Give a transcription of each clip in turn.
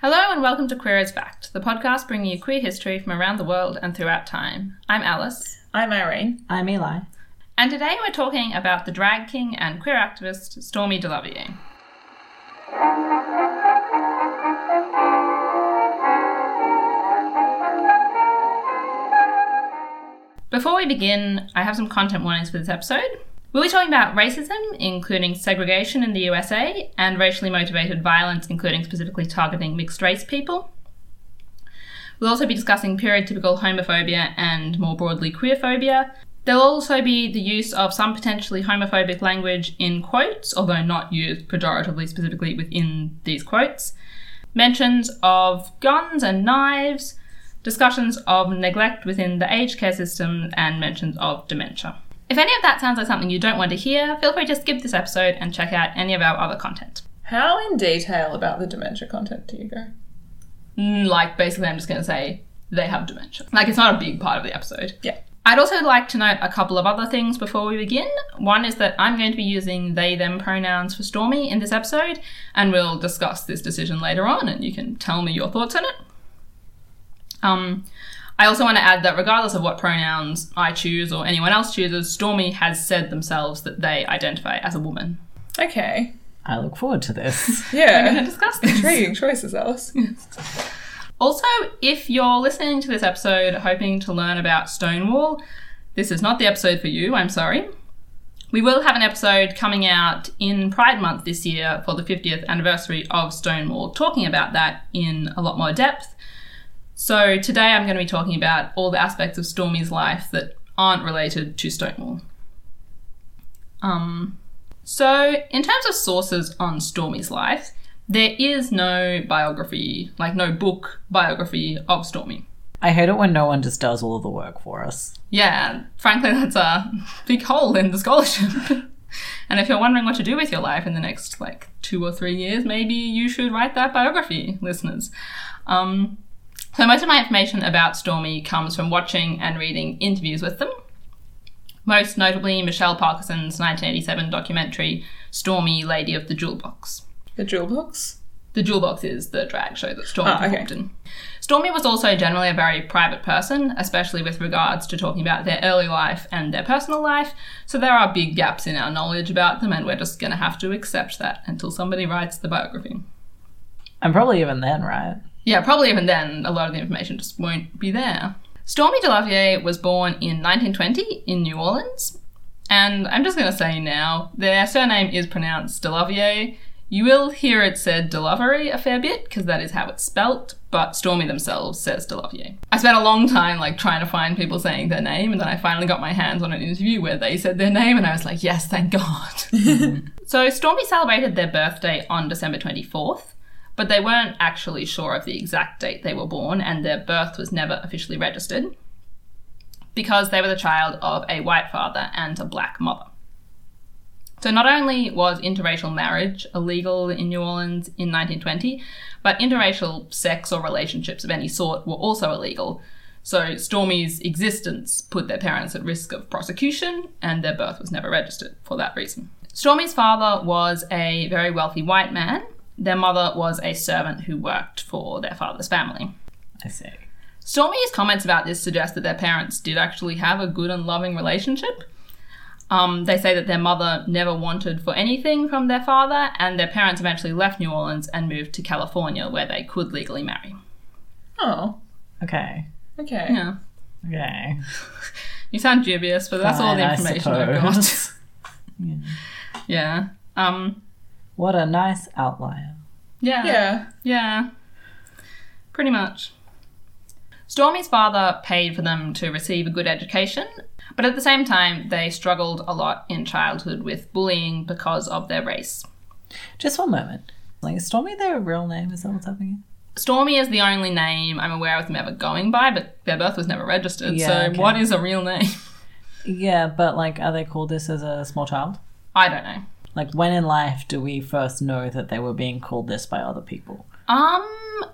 Hello and welcome to Queer as Fact, the podcast bringing you queer history from around the world and throughout time. I'm Alice, I'm Irene. I'm Eli. and today we're talking about the drag king and queer activist Stormy DeLarverie. Before we begin, I have some content warnings for this episode. We'll be talking about racism, including segregation in the USA, and racially motivated violence, including specifically targeting mixed race people. We'll also be discussing period typical homophobia and more broadly queerphobia. There'll also be the use of some potentially homophobic language in quotes, although not used pejoratively specifically within these quotes. Mentions of guns and knives, discussions of neglect within the aged care system, and mentions of dementia. If any of that sounds like something you don't want to hear, feel free to skip this episode and check out any of our other content. How in detail about the dementia content do you go? Mm, Like, basically, I'm just going to say they have dementia. Like, it's not a big part of the episode. Yeah. I'd also like to note a couple of other things before we begin. One is that I'm going to be using they them pronouns for Stormy in this episode, and we'll discuss this decision later on, and you can tell me your thoughts on it. Um, I also want to add that regardless of what pronouns I choose or anyone else chooses, Stormy has said themselves that they identify as a woman. Okay. I look forward to this. yeah. We're going to Yeah. discuss this. Intriguing choices, Alice. Also, if you're listening to this episode hoping to learn about Stonewall, this is not the episode for you, I'm sorry. We will have an episode coming out in Pride Month this year for the 50th anniversary of Stonewall, talking about that in a lot more depth. So, today I'm going to be talking about all the aspects of Stormy's life that aren't related to Stonewall. Um, so, in terms of sources on Stormy's life, there is no biography, like no book biography of Stormy. I hate it when no one just does all of the work for us. Yeah, frankly, that's a big hole in the scholarship. and if you're wondering what to do with your life in the next like two or three years, maybe you should write that biography, listeners. Um, so most of my information about Stormy comes from watching and reading interviews with them. Most notably, Michelle Parkerson's 1987 documentary "Stormy, Lady of the Jewel Box." The jewel box? The Jewel Box is the drag show that Stormy Oh, okay. performed in. Stormy was also generally a very private person, especially with regards to talking about their early life and their personal life, so there are big gaps in our knowledge about them, and we're just going to have to accept that until somebody writes the biography. And probably even then, right? Yeah, probably even then, a lot of the information just won't be there. Stormy DeLarverie was born in 1920 in New Orleans, and I'm just going to say now, their surname is pronounced DeLavier. You will hear it said DeLavery a fair bit, because that is how it's spelt, but Stormy themselves says DeLavier. I spent a long time like trying to find people saying their name, and then I finally got my hands on an interview where they said their name, and I was like, yes, thank God. so Stormy celebrated their birthday on December 24th, but they weren't actually sure of the exact date they were born, and their birth was never officially registered because they were the child of a white father and a black mother. So, not only was interracial marriage illegal in New Orleans in 1920, but interracial sex or relationships of any sort were also illegal. So, Stormy's existence put their parents at risk of prosecution, and their birth was never registered for that reason. Stormy's father was a very wealthy white man. Their mother was a servant who worked for their father's family. I see. Stormy's comments about this suggest that their parents did actually have a good and loving relationship. Um, they say that their mother never wanted for anything from their father, and their parents eventually left New Orleans and moved to California where they could legally marry. Oh, Okay. okay. Yeah. Okay. You sound dubious, but that's all the information I've got. Yeah. Yeah. Um, What a nice outlier. yeah. Yeah. Yeah. Pretty much. Stormy's father paid for them to receive a good education, but at the same time, they struggled a lot in childhood with bullying because of their race. Just one moment. Like, is Stormy their real name? Is that what's happening? Stormy is the only name I'm aware of them ever going by, but their birth was never registered, Yeah, so okay. what is a real name? Yeah, but like, are they called this as a small child? I don't know. Like, when in life do we first know that they were being called this by other people? Um,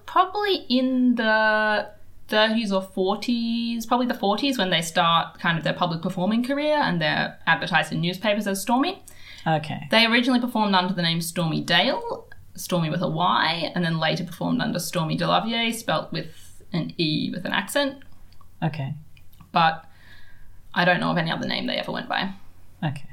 probably in the 30s or 40s, probably the 40s when they start kind of their public performing career and they're advertised in newspapers as Stormy. Okay. They originally performed under the name Stormy Dale, Stormy with a Y, and then later performed under Stormy DeLarverie, spelt with an E with an accent. Okay. But I don't know of any other name they ever went by. Okay.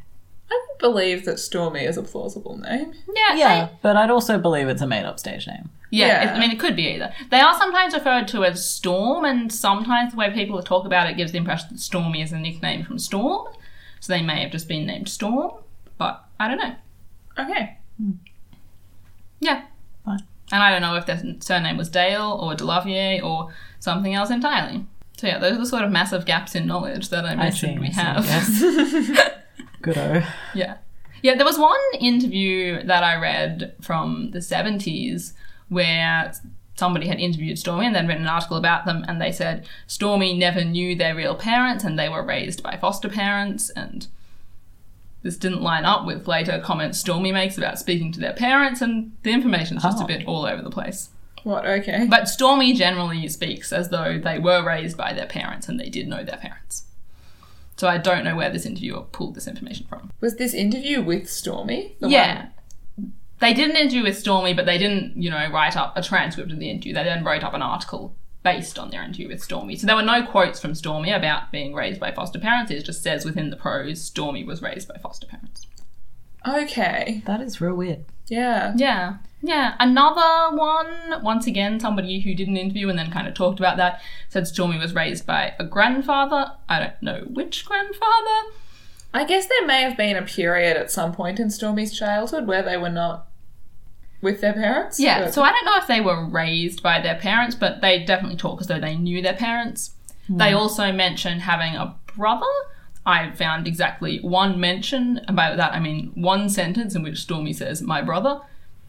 I would believe that Stormy is a plausible name. Yeah, Yeah, they- but I'd also believe it's a made up stage name. yeah. Yeah. it- I mean, it could be either. They are sometimes referred to as Storm, and sometimes the way people talk about it gives the impression that Stormy is a nickname from Storm. So they may have just been named Storm, but I don't know. Okay. Hmm. Yeah. Fine. And I don't know if their surname was Dale or DeLarverie or something else entirely. So yeah, those are the sort of massive gaps in knowledge that I I see. mentioned we I see, have. Yes. Good-o. Yeah. Yeah, there was one interview that I read from the 70s where somebody had interviewed Stormy and then written an article about them and they said Stormy never knew their real parents and they were raised by foster parents and this didn't line up with later comments Stormy makes about speaking to their parents and the information's just a Oh. bit all over the place. What? Okay. But Stormy generally speaks as though they were raised by their parents and they did know their parents. So I don't know where this interviewer pulled this information from. Was this interview with Stormy? The yeah. They did an interview with Stormy, but they didn't, you know, write up a transcript of the interview. They then wrote up an article based on their interview with Stormy. So there were no quotes from Stormy about being raised by foster parents. It just says within the prose, Stormy was raised by foster parents. Okay. That is real weird. Yeah. Yeah. Yeah. Another one, once again, somebody who did an interview and then kind of talked about that, said Stormy was raised by a grandfather. I don't know which grandfather. I guess there may have been a period at some point in Stormy's childhood where they were not with their parents. Yeah, but- so I don't know if they were raised by their parents, but they definitely talk as though they knew their parents. They hmm. also mention having a brother. I found exactly one mention about that. I mean, one sentence in which Stormy says, my brother,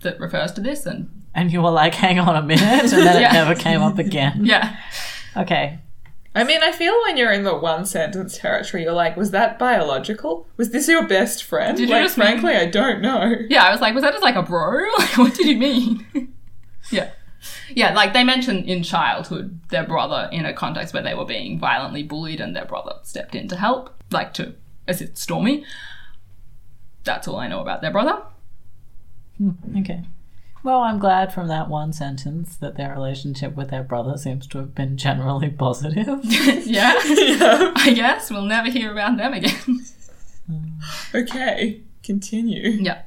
that refers to this. And And you were like, hang on a minute, and then Yeah. it never came up again. yeah, Okay. I mean, I feel when you're in the one sentence territory, you're like, was that biological? Was this your best friend? Did you like, just mean- frankly, I don't know. yeah, I was like, was that just like a bro? Like, what did you mean? yeah. Yeah, like they mentioned in childhood their brother in a context where they were being violently bullied and their brother stepped in to help, like to assist Stormy. That's all I know about their brother. Hmm, okay. Well, I'm glad from that one sentence that their relationship with their brother seems to have been generally positive. yeah, yeah. I guess we'll never hear about them again. Okay, continue. yeah.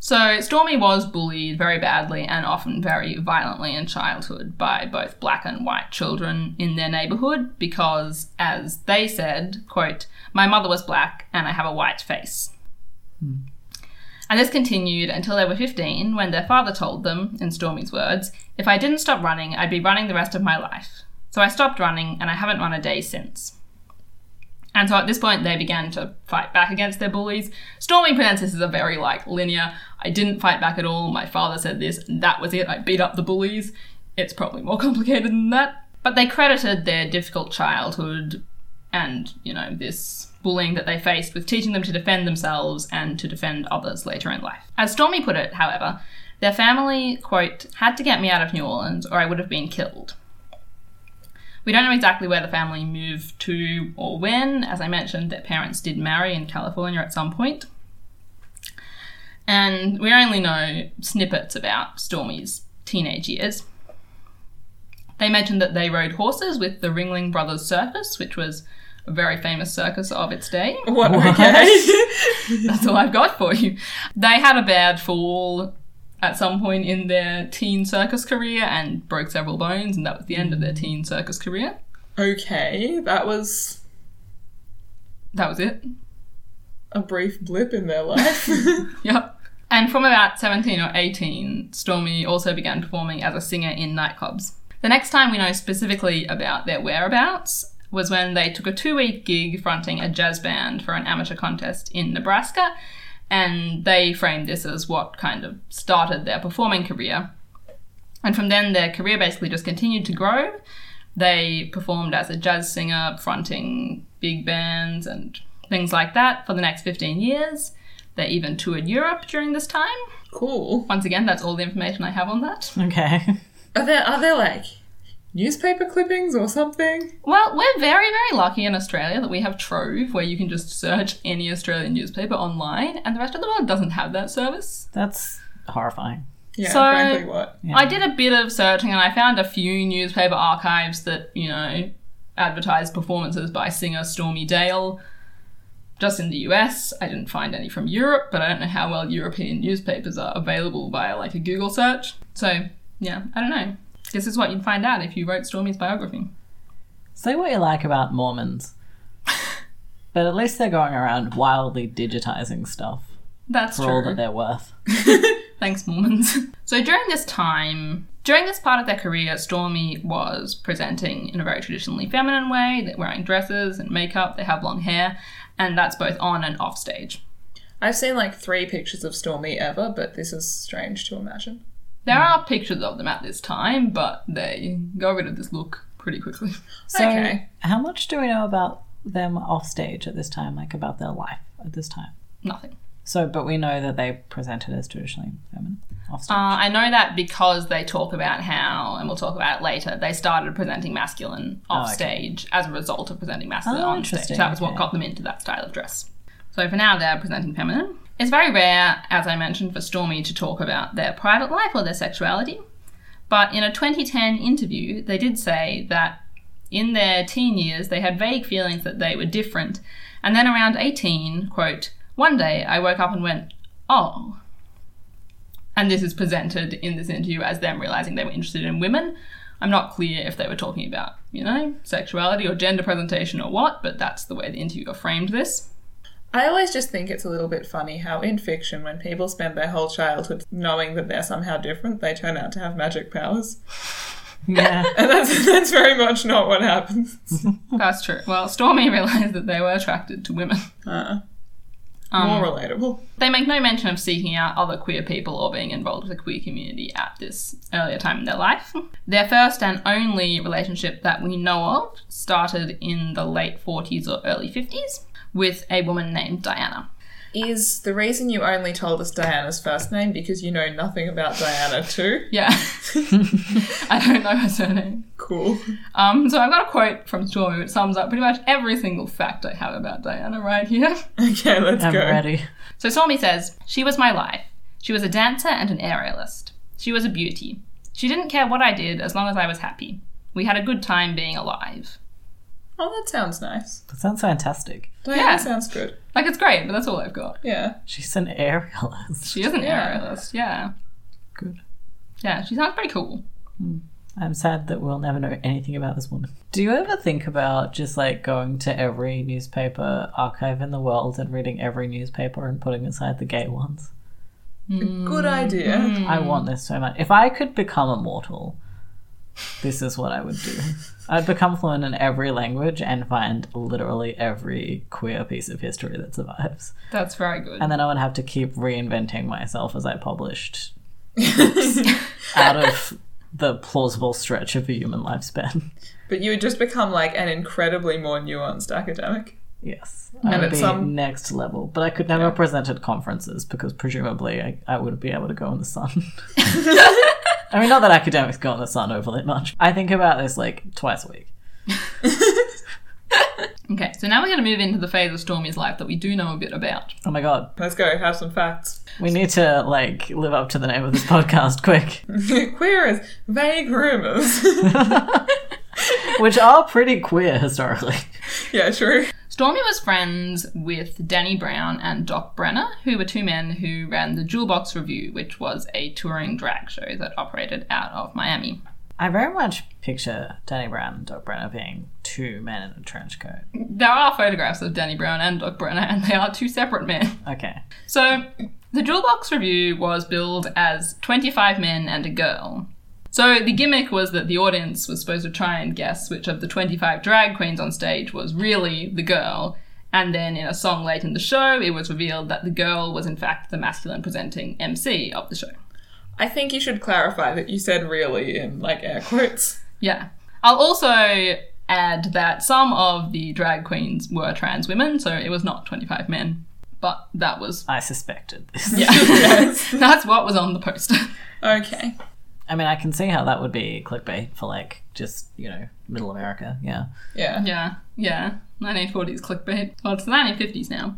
So Stormy was bullied very badly and often very violently in childhood by both black and white children in their neighborhood because, as they said, quote, my mother was black and I have a white face. And this continued until they were 15 when their father told them, in Stormy's words, if I didn't stop running, I'd be running the rest of my life. So I stopped running and I haven't run a day since. And so at this point, they began to fight back against their bullies. Stormy presents this as a very like linear. I didn't fight back at all. My father said this, and that was it. I beat up the bullies. It's probably more complicated than that. But they credited their difficult childhood and you know this bullying that they faced with teaching them to defend themselves and to defend others later in life. As Stormy put it, however, their family quote had to get me out of New Orleans or I would have been killed. We don't know exactly where the family moved to or when. As I mentioned, their parents did marry in California at some point. And we only know snippets about Stormy's teenage years. They mentioned that they rode horses with the Ringling Brothers Circus, which was a very famous circus of its day. What? Okay. That's all I've got for you. They had a bad fall at some point in their teen circus career and broke several bones, and that was the end of their mm. teen circus career. okay, that was That was it. a brief blip in their life. Yep. And from about 17 or 18, Stormy also began performing as a singer in nightclubs. The next time we know specifically about their whereabouts was when they took a two week gig fronting a jazz band for an amateur contest in Nebraska, and they framed this as what kind of started their performing career. And from then, their career basically just continued to grow. They performed as a jazz singer, fronting big bands and things like that for the next 15 years. They even toured Europe during this time. cool. Once again, that's all the information I have on that. Okay. Are there are there like newspaper clippings or something? Well, we're very, very lucky in Australia that we have Trove, where you can just search any Australian newspaper online, and the rest of the world doesn't have that service. That's horrifying. Yeah, So- frankly, what? Yeah. I did a bit of searching and I found a few newspaper archives that, you know, advertised performances by singer Stormy Dale. Just in the US, I didn't find any from Europe, but I don't know how well European newspapers are available via like a Google search. So, yeah, I don't know. This is what you'd find out if you wrote Stormy's biography. Say what you like about Mormons, but at least they're going around wildly digitizing stuff That's for true. all that they're worth. Thanks, Mormons. so during this time, during this part of their career, Stormy was presenting in a very traditionally feminine way. They're wearing dresses and makeup, they have long hair, and that's both on and off stage. I've seen like three pictures of Stormy ever, but this is strange to imagine. There are pictures of them at this time, but they got rid of this look pretty quickly. So, Okay. how much do we know about them off stage at this time, like about their life at this time? Nothing. So, but we know that they presented as traditionally feminine off stage. Uh, I know that because they talk about how, and we'll talk about it later, they started presenting masculine off Oh, okay. stage as a result of presenting masculine Oh, on stage. interesting, That was what got them into that style of dress. So for now, they're presenting feminine. It's very rare, as I mentioned, for Stormy to talk about their private life or their sexuality. But in a 2010 interview, they did say that in their teen years, they had vague feelings that they were different. And then around 18, quote, one day I woke up and went, oh. And this is presented in this interview as them realizing they were interested in women. I'm not clear if they were talking about, you know, sexuality or gender presentation or what, but that's the way the interviewer framed this. I always just think it's a little bit funny how in fiction, when people spend their whole childhood knowing that they're somehow different, they turn out to have magic powers. yeah. And that's, that's very much not what happens. That's true. Well, Stormy realized that they were attracted to women. Uh, Um, more relatable. They make no mention of seeking out other queer people or being involved with the queer community at this earlier time in their life. Their first and only relationship that we know of started in the late 40s or early 50s with a woman named Diana. Is the reason you only told us Diana's first name because you know nothing about Diana too? Yeah. I don't know her surname. Cool. Um, so I've got a quote from Stormy which sums up pretty much every single fact I have about Diana right here. Okay, let's I'm go. ready. So Stormy says, She was my life. She was a dancer and an aerialist. She was a beauty. She didn't care what I did as long as I was happy. We had a good time being alive. Oh, that sounds nice. That sounds fantastic. Diana Yeah. sounds good. Like, it's great, but that's all I've got. Yeah. She's an aerialist. She is an Yeah. aerialist, yeah. Good. Yeah, she sounds pretty cool. Hmm. I'm sad that we'll never know anything about this woman. Do you ever think about just like going to every newspaper archive in the world and reading every newspaper and putting aside the gay ones? Good hmm. idea. Hmm. I want this so much. If I could become immortal, this is what I would do. I'd become fluent in every language and find literally every queer piece of history that survives. That's very good. And then I would have to keep reinventing myself as I published out of the plausible stretch of a human lifespan. But you would just become like an incredibly more nuanced academic. Yes. And I would at be some- next level. But I could never Yeah. present at conferences because presumably I, I wouldn't be able to go in the sun. I mean, not that academics go in the sun overly much. I think about this like twice a week. okay, so now we're going to move into the phase of Stormy's life that we do know a bit about. Oh my god. Let's go, have some facts. We need to like live up to the name of this podcast quick. Queer as vague rumors. Which are pretty queer historically. yeah, true. Stormy was friends with Danny Brown and Doc Benner, who were two men who ran the Jewel Box Revue, which was a touring drag show that operated out of Miami. I very much picture Danny Brown and Doc Benner being two men in a trench coat. There are photographs of Danny Brown and Doc Benner, and they are two separate men. Okay. So, the Jewel Box Revue was billed as 25 men and a girl. So, the gimmick was that the audience was supposed to try and guess which of the 25 drag queens on stage was really the girl. And then, in a song late in the show, it was revealed that the girl was in fact the masculine presenting MC of the show. I think you should clarify that you said really in like air quotes. Yeah. I'll also add that some of the drag queens were trans women, so it was not 25 men. But that was. I suspected this. Yeah. Yes. That's what was on the poster. Okay. I mean, I can see how that would be clickbait for like just, you know, middle America. Yeah. Yeah. Yeah, yeah. 1940s clickbait. Well, it's the 1950s now.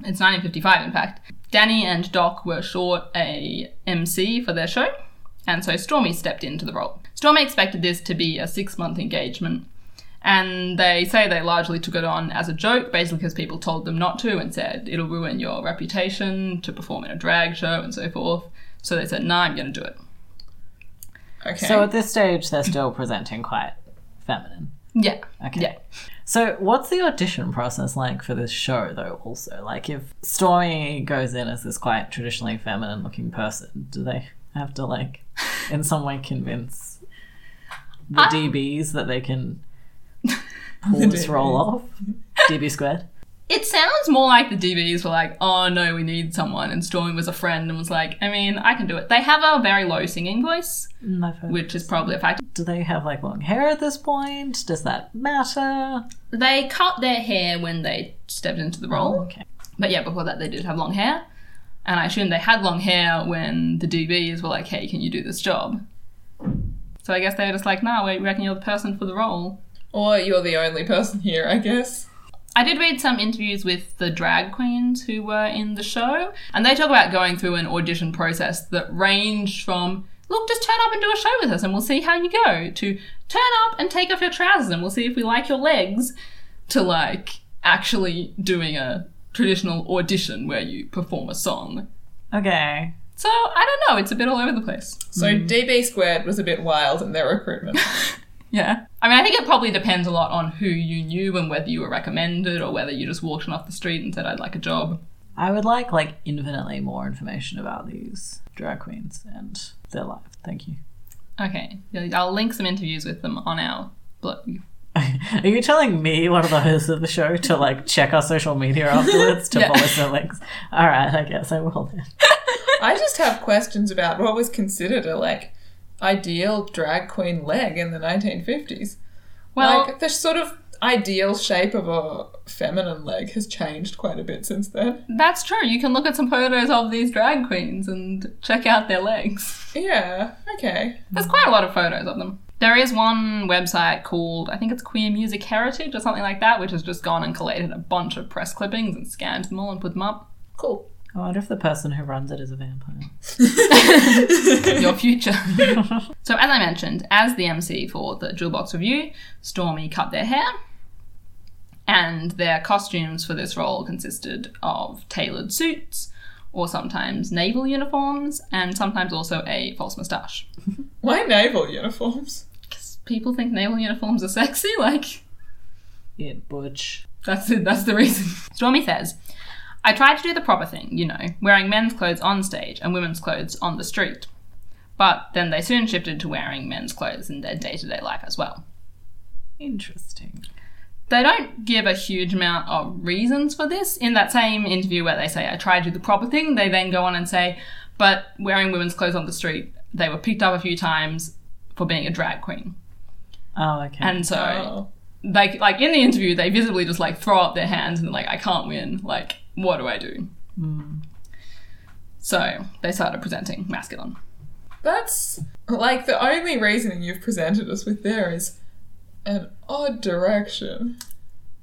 It's 1955, in fact. Danny and Doc were short a MC for their show, and so Stormy stepped into the role. Stormy expected this to be a six month engagement, and they say they largely took it on as a joke, basically because people told them not to and said it'll ruin your reputation to perform in a drag show and so forth. So they said, nah, I'm going to do it. Okay. So at this stage, they're still presenting quite feminine. Yeah. Okay. Yeah. So, what's the audition process like for this show, though? Also, like, if Stormy goes in as this quite traditionally feminine-looking person, do they have to like, in some way, convince the I- DBs that they can pull this role off? DB squared. It sounds more like the DBs were like, oh no, we need someone. And Stormy was a friend and was like, I mean, I can do it. They have a very low singing voice, I've heard. which is probably a factor. Do they have like long hair at this point? Does that matter? They cut their hair when they stepped into the role. Okay. But yeah, before that, they did have long hair. And I assume they had long hair when the DBs were like, hey, can you do this job? So I guess they were just like, nah, we reckon you're the person for the role. or you're the only person here, I guess. I did read some interviews with the drag queens who were in the show, and they talk about going through an audition process that ranged from, look, just turn up and do a show with us and we'll see how you go, to turn up and take off your trousers and we'll see if we like your legs, to like actually doing a traditional audition where you perform a song. Okay. So I don't know, it's a bit all over the place. So hmm. DB squared was a bit wild in their recruitment. Yeah. I mean, I think it probably depends a lot on who you knew and whether you were recommended or whether you just walked in off the street and said, I'd like a job. I would like like infinitely more information about these drag queens and their life. Thank you. Okay, I'll link some interviews with them on our blog. Are you telling me, one of the hosts of the show, to like check our social media afterwards to Yeah. follow some links? All right, I guess I will then. I just have questions about what was considered a like ideal drag queen leg in the 1950s. Well, like the sort of ideal shape of a feminine leg has changed quite a bit since then. that's true. You can look at some photos of these drag queens and check out their legs. Yeah, okay. There's quite a lot of photos of them. There is one website called, I think it's Queer Music Heritage or something like that, which has just gone and collated a bunch of press clippings and scanned them all and put them up. Cool. I wonder if the person who runs it is a vampire. your future. so, as I mentioned, as the MC for the Jewel Box Revue, Stormy cut their hair, and their costumes for this role consisted of tailored suits, or sometimes naval uniforms, and sometimes also a false moustache. Why naval uniforms? Because people think naval uniforms are sexy, like, It butch. That's it, that's the reason. Stormy says, I tried to do the proper thing, you know, wearing men's clothes on stage and women's clothes on the street. But then they soon shifted to wearing men's clothes in their day to day life as well. Interesting. They don't give a huge amount of reasons for this. In that same interview where they say, I tried to do the proper thing, they then go on and say, but wearing women's clothes on the street, they were picked up a few times for being a drag queen. Oh, okay. And so Oh. like like in the interview they visibly just like throw up their hands and like I can't win like what do I do hmm. so they started presenting masculine That's like the only reasoning you've presented us with there is an odd direction.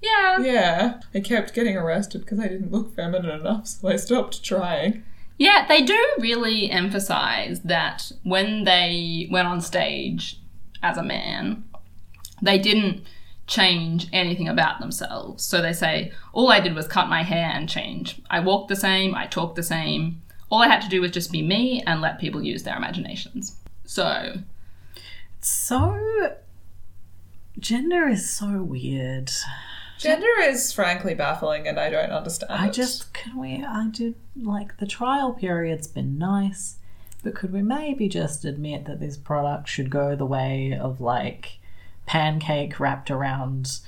yeah Yeah. I kept getting arrested because I didn't look feminine enough, so I stopped trying. yeah they do really emphasize that when they went on stage as a man they didn't change anything about themselves so they say all I did was cut my hair and change I walked the same I talked the same all I had to do was just be me and let people use their imaginations so so. Gender is so weird. Gender is frankly baffling and I don't understand. I it. just can we I did like the trial period's been nice, but could we maybe just admit that this product should go the way of like pancake wrapped around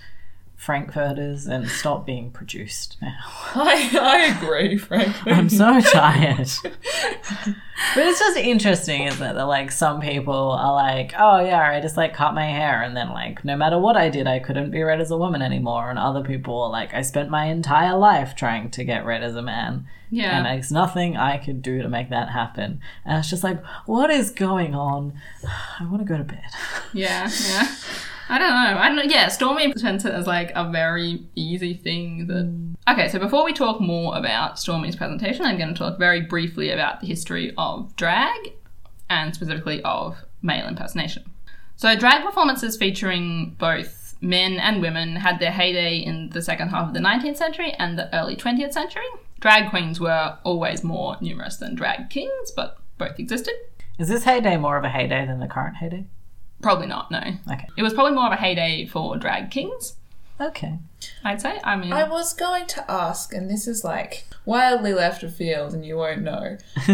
frankfurters and stop being produced now. I, I agree, frankly. I'm so tired. but it's just interesting, isn't it? That like some people are like, oh yeah, I just like cut my hair and then like no matter what I did, I couldn't be read as a woman anymore. And other people are like, I spent my entire life trying to get read as a man. yeah And there's nothing I could do to make that happen. And it's just like, what is going on? I want to go to bed. Yeah, yeah. I don't know. I don't know. Yeah, Stormy presents it as like a very easy thing that. Mm. Okay, so before we talk more about Stormy's presentation, I'm going to talk very briefly about the history of drag and specifically of male impersonation. So, drag performances featuring both men and women had their heyday in the second half of the 19th century and the early 20th century. Drag queens were always more numerous than drag kings, but both existed. Is this heyday more of a heyday than the current heyday? Probably not, no. Okay. It was probably more of a heyday for drag kings, Okay. I'd say. I mean, I was going to ask, and this is like wildly left of field, and you won't know.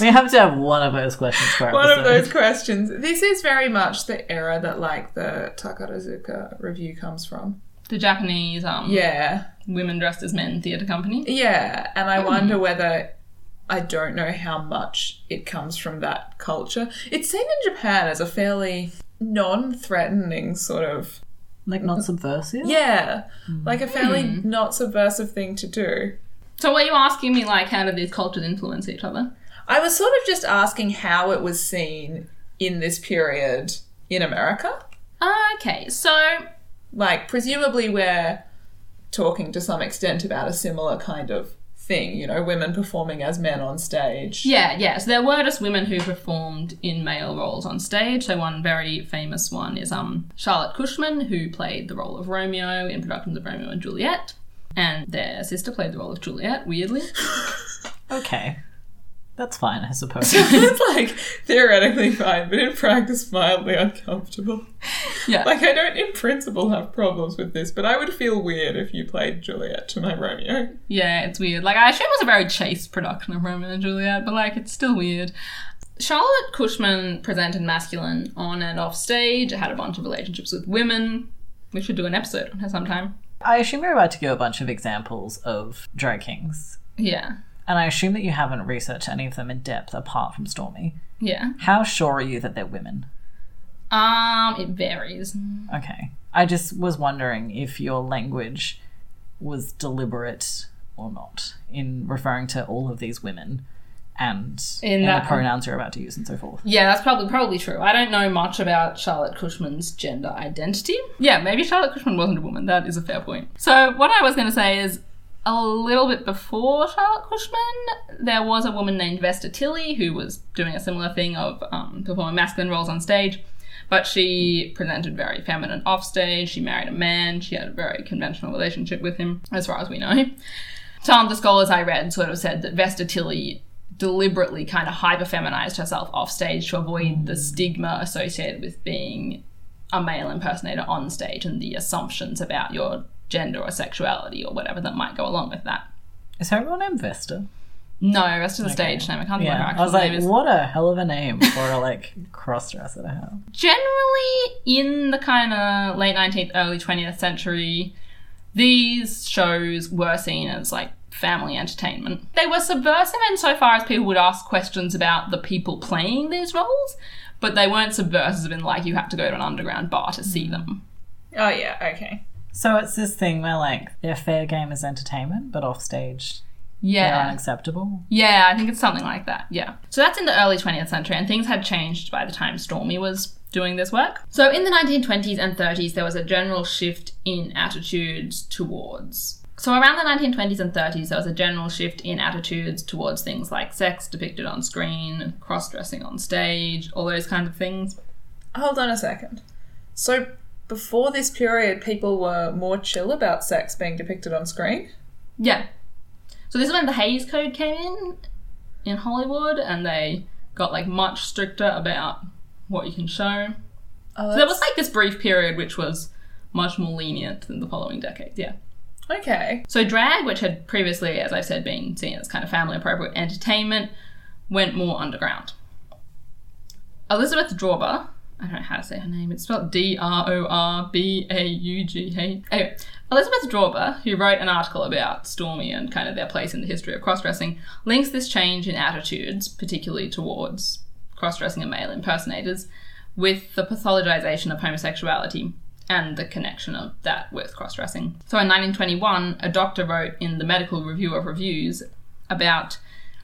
We have to have one of those questions for One of those questions. This is very much the era that like the Takarazuka Revue comes from. the Japanese um, Yeah. women dressed as men theatre company. Yeah, and I wonder whether I don't know how much it comes from that culture. It's seen in Japan as a fairly non-threatening sort of Like not subversive? yeah, like a fairly not subversive thing to do. So, were you asking me, like, how do these cultures influence each other? I was sort of just asking how it was seen in this period in America. Ah, okay, so Like presumably we're talking to some extent about a similar kind of thing, you know, women performing as men on stage. yeah, yeah. So there were just women who performed in male roles on stage. So one very famous one is um Charlotte Cushman, who played the role of Romeo in productions of Romeo and Juliet, and their sister played the role of Juliet. Weirdly, Okay. That's fine, I suppose. it's like theoretically fine, but in practice mildly uncomfortable. yeah. Like I don't in principle have problems with this, but I would feel weird if you played Juliet to my Romeo. Yeah, it's weird. Like, I assume it was a very chaste production of Romeo and Juliet, but like, it's still weird. Charlotte Cushman presented masculine on and off stage, had a bunch of relationships with women. We should do an episode on her sometime. I assume you're about to give a bunch of examples of drag kings. Yeah. And I assume that you haven't researched any of them in depth apart from Stormy. Yeah. How sure are you that they're women? Um, it varies. Okay. I just was wondering if your language was deliberate or not in referring to all of these women and In that- the pronouns you're about to use and so forth. Yeah, that's probably probably true. I don't know much about Charlotte Cushman's gender identity. Yeah, maybe Charlotte Cushman wasn't a woman. That is a fair point. So what I was going to say is a little bit before Charlotte Cushman, there was a woman named Vesta Tilley who was doing a similar thing of um, performing masculine roles on stage. But she presented very feminine off stage. She married a man. She had a very conventional relationship with him, as far as we know. Some of the scholars I read sort of said that Vesta Tilley deliberately kind of hyper feminized herself off stage to avoid the stigma associated with being a male impersonator on stage and the assumptions about your gender or sexuality or whatever that might go along with that. Is her real name Vesta? No, that's just a stage name. I can't think of what her Yeah. actual I was like, what a hell of a name for a like cross dresser to have. generally in the kind of late 19th early 20th century these shows were seen as like family entertainment they were subversive insofar as people would ask questions about the people playing these roles but they weren't subversive in like you had to go to an underground bar to see mm. them Oh yeah, okay. So it's this thing where like they're fair game is entertainment, but off stage they're yeah unacceptable. Yeah, I think it's something like that. Yeah. So that's in the early 20th century, and things had changed by the time Stormy was doing this work. So in the 1920s and 30s, there was a general shift in attitudes towards. So around the 1920s and 30s, there was a general shift in attitudes towards things like sex depicted on screen, cross dressing on stage, all those kinds of things. Hold on a second. So before this period, people were more chill about sex being depicted on screen. Yeah. So this is when the Hays Code came in in Hollywood, and they got like much stricter about what you can show. Oh, So there was like this brief period which was much more lenient than the following decades, yeah. okay. So drag, which had previously, as I've said, been seen as kind of family appropriate entertainment, went more underground. Elizabeth Drorbaugh, I don't know how to say her name, it's spelled D R O R B A U G H. Anyway, Elizabeth Drorbaugh, who wrote an article about Stormy and kind of their place in the history of cross dressing, links this change in attitudes, particularly towards cross dressing and male impersonators, with the pathologization of homosexuality and the connection of that with cross dressing. So in 1921, a doctor wrote in the Medical Review of Reviews about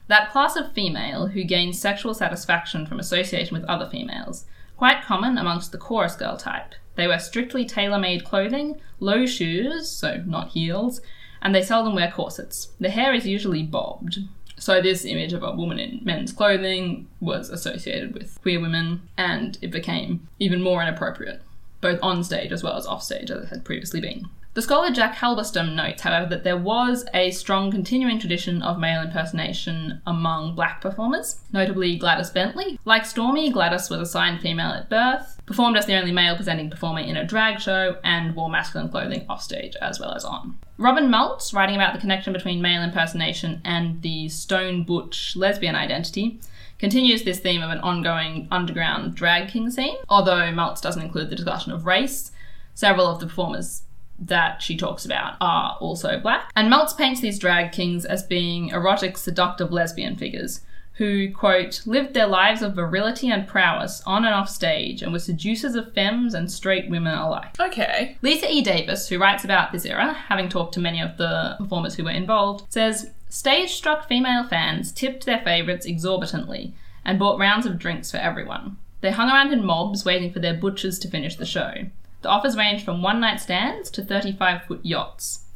that class of female who gains sexual satisfaction from association with other females, quite common amongst the chorus girl type. They wear strictly tailor made clothing, low shoes, so not heels, and they seldom wear corsets. The hair is usually bobbed. So, this image of a woman in men's clothing was associated with queer women, and it became even more inappropriate, both on stage as well as off stage, as it had previously been. The scholar Jack Halberstam notes, however, that there was a strong continuing tradition of male impersonation among black performers, notably Gladys Bentley. Like Stormy, Gladys was assigned female at birth, performed as the only male presenting performer in a drag show, and wore masculine clothing offstage as well as on. Robin Maltz, writing about the connection between male impersonation and the stone butch lesbian identity, continues this theme of an ongoing underground drag king scene. Although Maltz doesn't include the discussion of race, several of the performers that she talks about are also black. And Maltz paints these drag kings as being erotic, seductive lesbian figures who, quote, lived their lives of virility and prowess on and off stage and were seducers of femmes and straight women alike. Okay. Lisa E. Davis, who writes about this era, having talked to many of the performers who were involved, says stage struck female fans tipped their favourites exorbitantly and bought rounds of drinks for everyone. They hung around in mobs waiting for their butchers to finish the show. The offers range from one night stands to 35 foot yachts.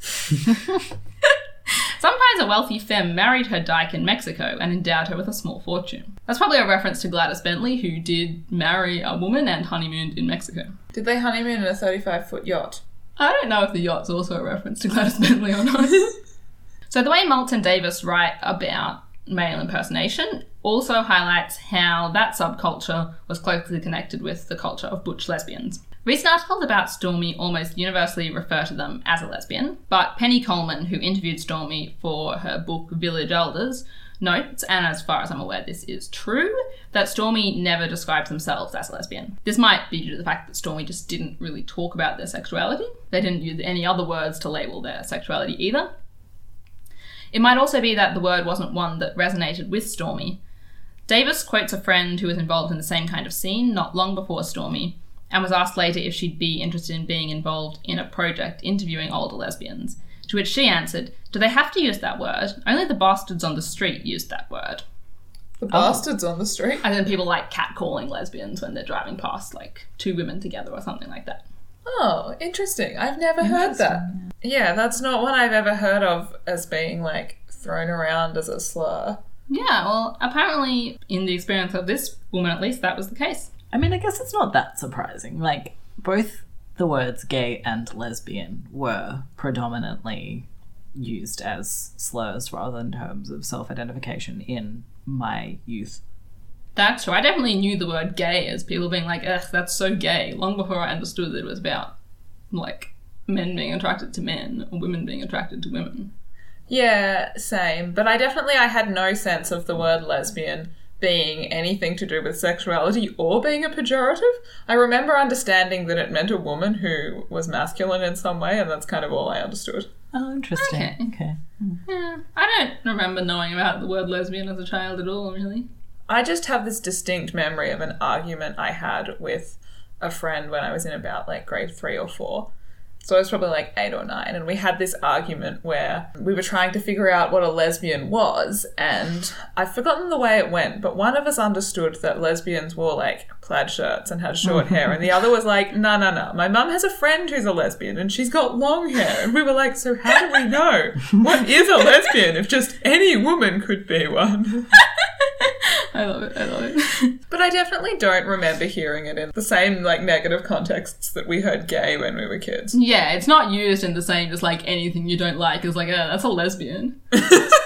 Sometimes a wealthy femme married her dyke in Mexico and endowed her with a small fortune. That's probably a reference to Gladys Bentley, who did marry a woman and honeymooned in Mexico. Did they honeymoon in a 35 foot yacht? I don't know if the yacht's also a reference to Gladys Bentley or not. so the way Maltz and Davis write about male impersonation also highlights how that subculture was closely connected with the culture of butch lesbians. Recent articles about Stormy almost universally refer to them as a lesbian, but Penny Coleman, who interviewed Stormy for her book Village Elders, notes, and as far as I'm aware, this is true, that Stormy never describes themselves as a lesbian. This might be due to the fact that Stormy just didn't really talk about their sexuality. They didn't use any other words to label their sexuality either. It might also be that the word wasn't one that resonated with Stormy. Davis quotes a friend who was involved in the same kind of scene not long before Stormy, and was asked later if she'd be interested in being involved in a project interviewing older lesbians. To which she answered, Do they have to use that word? Only the bastards on the street used that word. The oh. bastards on the street. And then people like catcalling lesbians when they're driving past like two women together or something like that. Oh, interesting. I've never heard that. Yeah, that's not one I've ever heard of as being like thrown around as a slur. Yeah, well, apparently, in the experience of this woman at least, that was the case. I mean, I guess it's not that surprising. Like, both the words gay and lesbian were predominantly used as slurs rather than terms of self identification in my youth. That's true. I definitely knew the word gay as people being like, ugh, that's so gay, long before I understood that it was about, like, men being attracted to men or women being attracted to women. Yeah, same. But I definitely I had no sense of the word lesbian being anything to do with sexuality or being a pejorative. I remember understanding that it meant a woman who was masculine in some way, and that's kind of all I understood. Oh, interesting. Okay. Okay. Hmm. Yeah, I don't remember knowing about the word lesbian as a child at all, really. I just have this distinct memory of an argument I had with a friend when I was in about like grade three or four. So I was probably like eight or nine, and we had this argument where we were trying to figure out what a lesbian was, and I've forgotten the way it went, but one of us understood that lesbians wore like plaid shirts and had short hair, and the other was like, no, no, no, my mum has a friend who's a lesbian and she's got long hair. And we were like, so how do we know what is a lesbian if just any woman could be one? I love it. I love it. But I definitely don't remember hearing it in the same like negative contexts that we heard gay when we were kids. yeah, it's not used in the same as like anything you don't like is like, oh, that's a lesbian.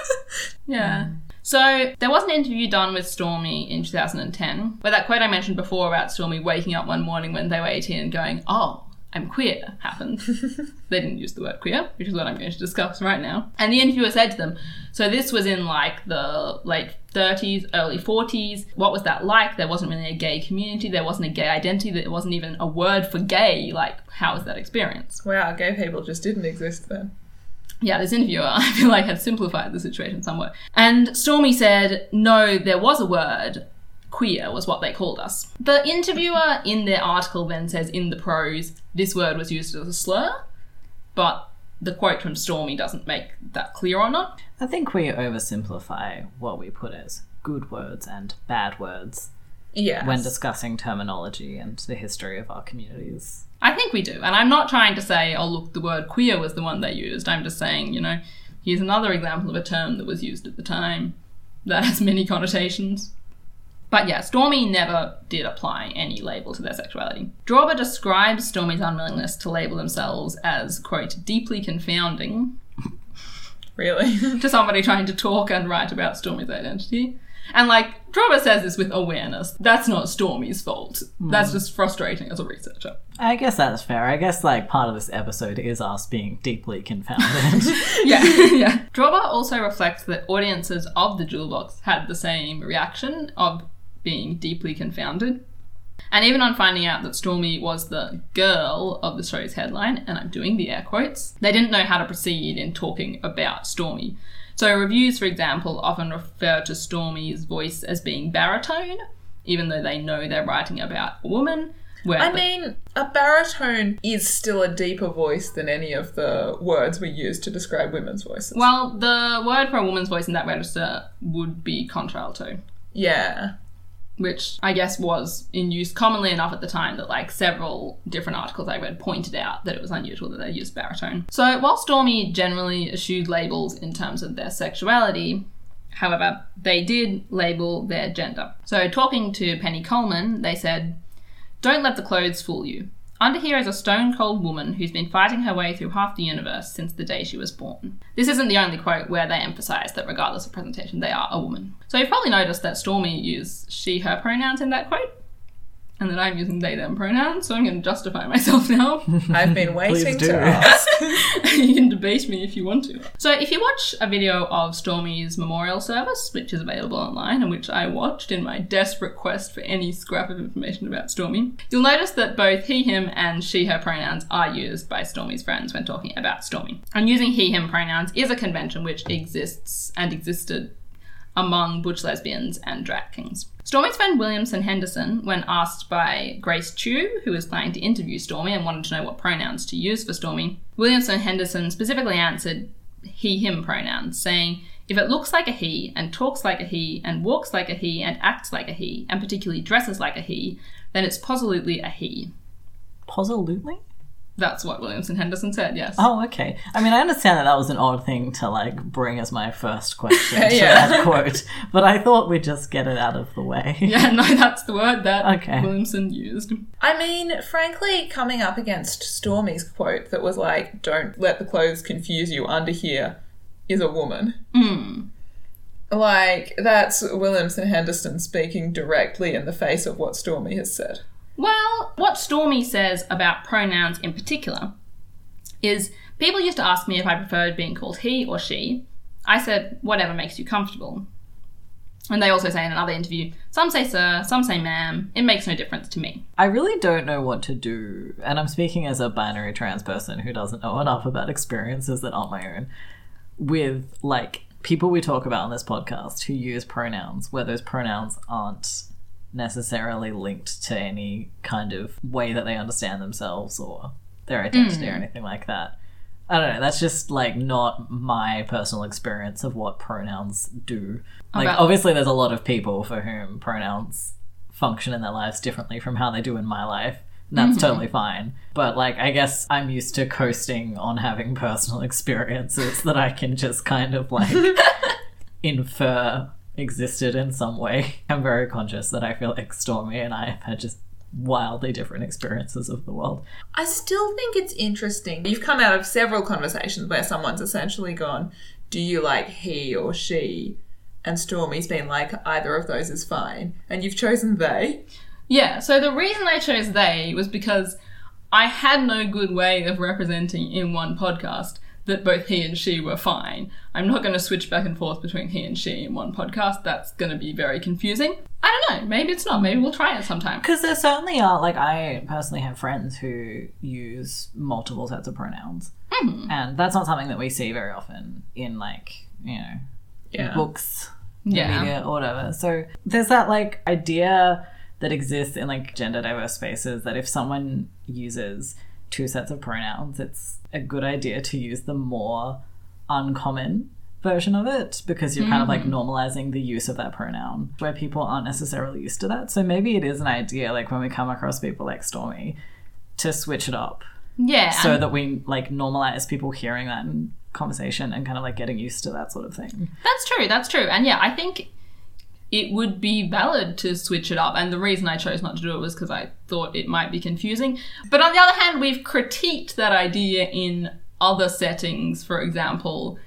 yeah. So there was an interview done with Stormy in 2010 where that quote I mentioned before about Stormy waking up one morning when they were 18 and going, oh, I'm queer happened. they didn't use the word queer, which is what I'm going to discuss right now. And the interviewer said to them, so this was in like the late 30s, early 40s. What was that like? There wasn't really a gay community, there wasn't a gay identity, there wasn't even a word for gay. Like, how was that experience? Wow, gay people just didn't exist then. yeah, this interviewer, I feel like, had simplified the situation somewhat. And Stormy said, no, there was a word. Queer was what they called us. The interviewer in their article then says in the prose, this word was used as a slur, but the quote from Stormy doesn't make that clear or not. I think we oversimplify what we put as good words and bad words Yeah. when discussing terminology and the history of our communities. I think we do. And I'm not trying to say, oh, look, the word queer was the one they used. I'm just saying, you know, here's another example of a term that was used at the time that has many connotations. But yeah, Stormy never did apply any label to their sexuality. Drorbaugh describes Stormy's unwillingness to label themselves as, quote, deeply confounding Really? to somebody trying to talk and write about Stormy's identity. And like, Drorbaugh says this with awareness. That's not Stormy's fault. Hmm. That's just frustrating as a researcher. I guess that's fair. I guess like part of this episode is us being deeply confounded. yeah, yeah. Drorbaugh also reflects that audiences of the Jewel Box had the same reaction of being deeply confounded. And even on finding out that Stormy was the girl of the show's headline, and I'm doing the air quotes, they didn't know how to proceed in talking about Stormy. So reviews, for example, often refer to Stormy's voice as being baritone, even though they know they're writing about a woman. I the- mean, a baritone is still a deeper voice than any of the words we use to describe women's voices. well, the word for a woman's voice in that register would be contralto. yeah. Which I guess was in use commonly enough at the time that like several different articles I read pointed out that it was unusual that they used baritone. So while Stormy generally eschewed labels in terms of their sexuality, however, they did label their gender. So talking to Penny Coleman, they said, Don't let the clothes fool you. Under here is a stone cold woman who's been fighting her way through half the universe since the day she was born. This isn't the only quote where they emphasise that regardless of presentation, they are a woman. So you've probably noticed that Stormy used she, her pronouns in that quote, and that I'm using they, them pronouns, so I'm going to justify myself now. I've been waiting do. to ask. you can debate me if you want to. So, if you watch a video of Stormy's memorial service, which is available online and which I watched in my desperate quest for any scrap of information about Stormy, you'll notice that both he, him, and she, her pronouns are used by Stormy's friends when talking about Stormy. And using he, him pronouns is a convention which exists and existed among butch lesbians and drag kings. Stormy's friend Williamson Henderson, when asked by Grace Chu, who was planning to interview Stormy and wanted to know what pronouns to use for Stormy, Williamson Henderson specifically answered he, him pronouns, saying, if it looks like a he, and talks like a he, and walks like a he, and acts like a he, and particularly dresses like a he, then it's positively a he. Positively? That's what Williamson Henderson said, yes. Oh, okay. I mean, I understand that that was an odd thing to like bring as my first question to Yeah. that quote, but I thought we'd just get it out of the way. Yeah, no, that's the word that Okay. Williamson used. I mean, frankly, coming up against Stormy's quote that was like, don't let the clothes confuse you under here is a woman. Mm. Like, that's Williamson Henderson speaking directly in the face of what Stormy has said. Well, what Stormy says about pronouns in particular is people used to ask me if I preferred being called he or she. I said, whatever makes you comfortable. And they also say in another interview, some say sir, some say ma'am, it makes no difference to me. I really don't know what to do, and I'm speaking as a binary trans person who doesn't know enough about experiences that aren't my own, with like people we talk about on this podcast who use pronouns where those pronouns aren't necessarily linked to any kind of way that they understand themselves or their identity or hmm. anything like that. I don't know. That's just like not my personal experience of what pronouns do. Like, About- obviously, there's a lot of people for whom pronouns function in their lives differently from how they do in my life. And that's hmm. totally fine. But like, I guess I'm used to coasting on having personal experiences that I can just kind of like infer existed in some way. I'm very conscious that I feel like Stormy and I have had just wildly different experiences of the world. I still think it's interesting. You've come out of several conversations where someone's essentially gone, Do you like he or she? And Stormy's been like, Either of those is fine. And you've chosen they. Yeah, so the reason I chose they was because I had no good way of representing in one podcast that both he and she were fine. I'm not going to switch back and forth between he and she in one podcast. That's going to be very confusing. I don't know. Maybe it's not. Maybe we'll try it sometime. Because there certainly are, like, I personally have friends who use multiple sets of pronouns. Mm-hmm. And that's not something that we see very often in, like, you know, Yeah. books, Yeah. media, or whatever. So there's that, like, idea that exists in, like, gender diverse spaces that if someone uses two sets of pronouns, it's a good idea to use the more uncommon version of it because you're kind of like mm. normalizing the use of that pronoun where people aren't necessarily used to that. So maybe it is an idea, like when we come across people like Stormy, to switch it up Yeah. so and that we like normalize people hearing that in conversation and kind of like getting used to that sort of thing. that's true. That's true. And yeah, I think it would be valid to switch it up. And the reason I chose not to do it was because I thought it might be confusing. But on the other hand, we've critiqued that idea in other settings. For example,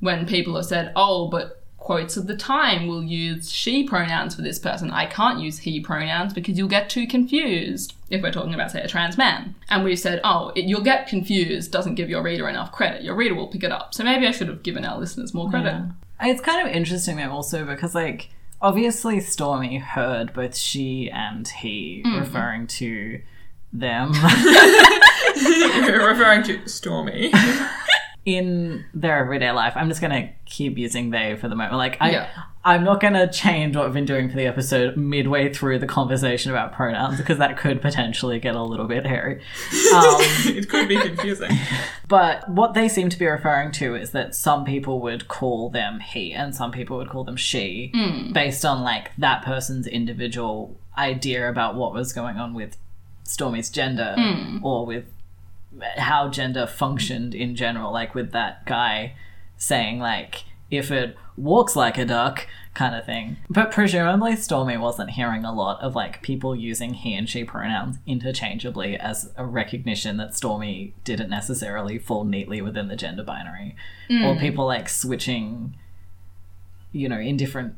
when people have said, oh, but quotes of the time will use she pronouns for this person. I can't use he pronouns because you'll get too confused if we're talking about, say, a trans man. And we've said, oh, it, you'll get confused doesn't give your reader enough credit. Your reader will pick it up. So maybe I should have given our listeners more credit. Yeah. It's kind of interesting though also because like obviously Stormy heard both she and he mm-hmm. referring to them Referring to Stormy. in their everyday life. I'm just gonna keep using they for the moment. Like I Yeah. I'm not gonna change what I've been doing for the episode midway through the conversation about pronouns because that could potentially get a little bit hairy. Um, it could be confusing. But what they seem to be referring to is that some people would call them he and some people would call them she based on like that person's individual idea about what was going on with Stormy's gender or with how gender functioned in general, like with that guy saying like if it walks like a duck kind of thing. But presumably Stormy wasn't hearing a lot of like people using he and she pronouns interchangeably as a recognition that Stormy didn't necessarily fall neatly within the gender binary. Hmm. Or people like switching you know, in different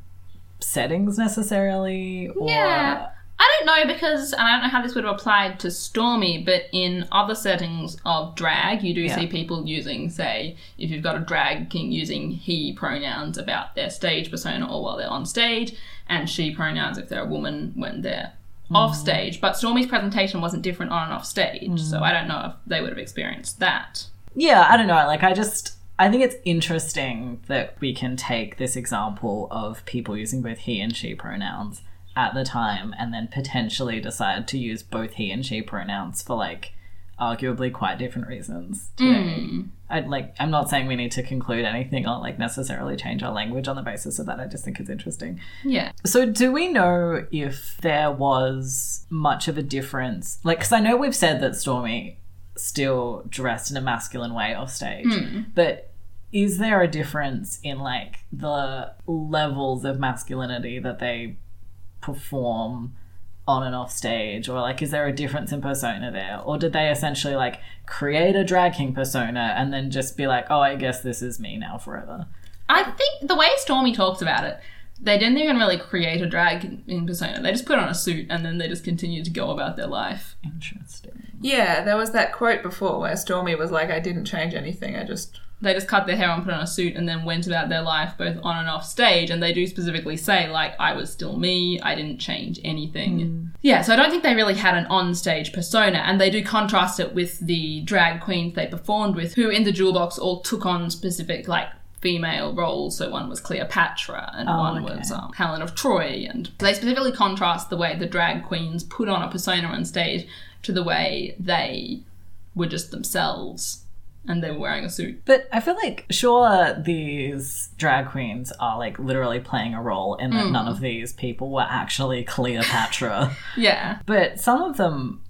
settings necessarily or Yeah. I don't know because and I don't know how this would have applied to Stormy, but in other settings of drag, you do Yeah. see people using, say, if you've got a drag king using he pronouns about their stage persona or while they're on stage, and she pronouns if they're a woman when they're off mm. stage. But Stormy's presentation wasn't different on and off stage, so mm. I don't know if they would have experienced that. Yeah, I don't know. Like, I just, I think it's interesting that we can take this example of people using both he and she pronouns at the time and then potentially decide to use both he and she pronouns for like arguably quite different reasons today. Hmm. I'd like I'm not saying we need to conclude anything or like necessarily change our language on the basis of that. I just think it's interesting. Yeah. So, do we know if there was much of a difference? Like, because I know we've said that Stormy still dressed in a masculine way off stage, hmm. but is there a difference in like the levels of masculinity that they perform on and off stage or like is there a difference in persona there or did they essentially like create a drag king persona and then just be like oh i guess this is me now forever I think the way Stormy talks about it, they didn't even really create a drag in persona. They just put on a suit and then they just continued to go about their life. interesting Yeah, there was that quote before where Stormy was like, I didn't change anything, I just. They just cut their hair and put on a suit and then went about their life both on and off stage. And they do specifically say, like, I was still me, I didn't change anything. Yeah, so I don't think they really had an on stage persona. And they do contrast it with the drag queens they performed with, who in the jewel box all took on specific, like, female roles. So one was Cleopatra and one okay. was um, Helen of Troy. And they specifically contrast the way the drag queens put on a persona on stage to the way they were just themselves and they were wearing a suit. But I feel like sure these drag queens are like literally playing a role in that mm. none of these people were actually Cleopatra. Yeah. but some of them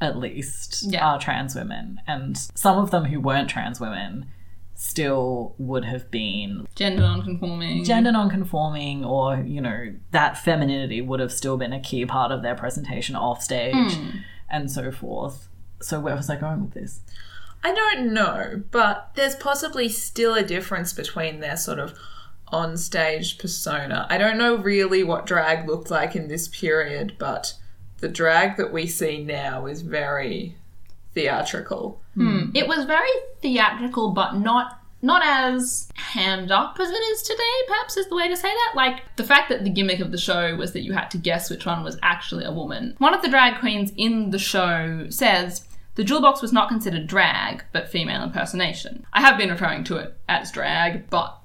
at least Yeah. are trans women and some of them who weren't trans women still would have been Gender non-conforming. gender non-conforming or you know that femininity would have still been a key part of their presentation off stage mm. and so forth. So where was I going with this? I don't know, but there's possibly still a difference between their sort of on stage persona. I don't know really what drag looked like in this period, but the drag that we see now is very theatrical. Hmm. It was very theatrical, but not not as hammed up as it is today. Perhaps is the way to say that. Like the fact that the gimmick of the show was that you had to guess which one was actually a woman. One of the drag queens in the show says. The jewel box was not considered drag, but female impersonation. I have been referring to it as drag, but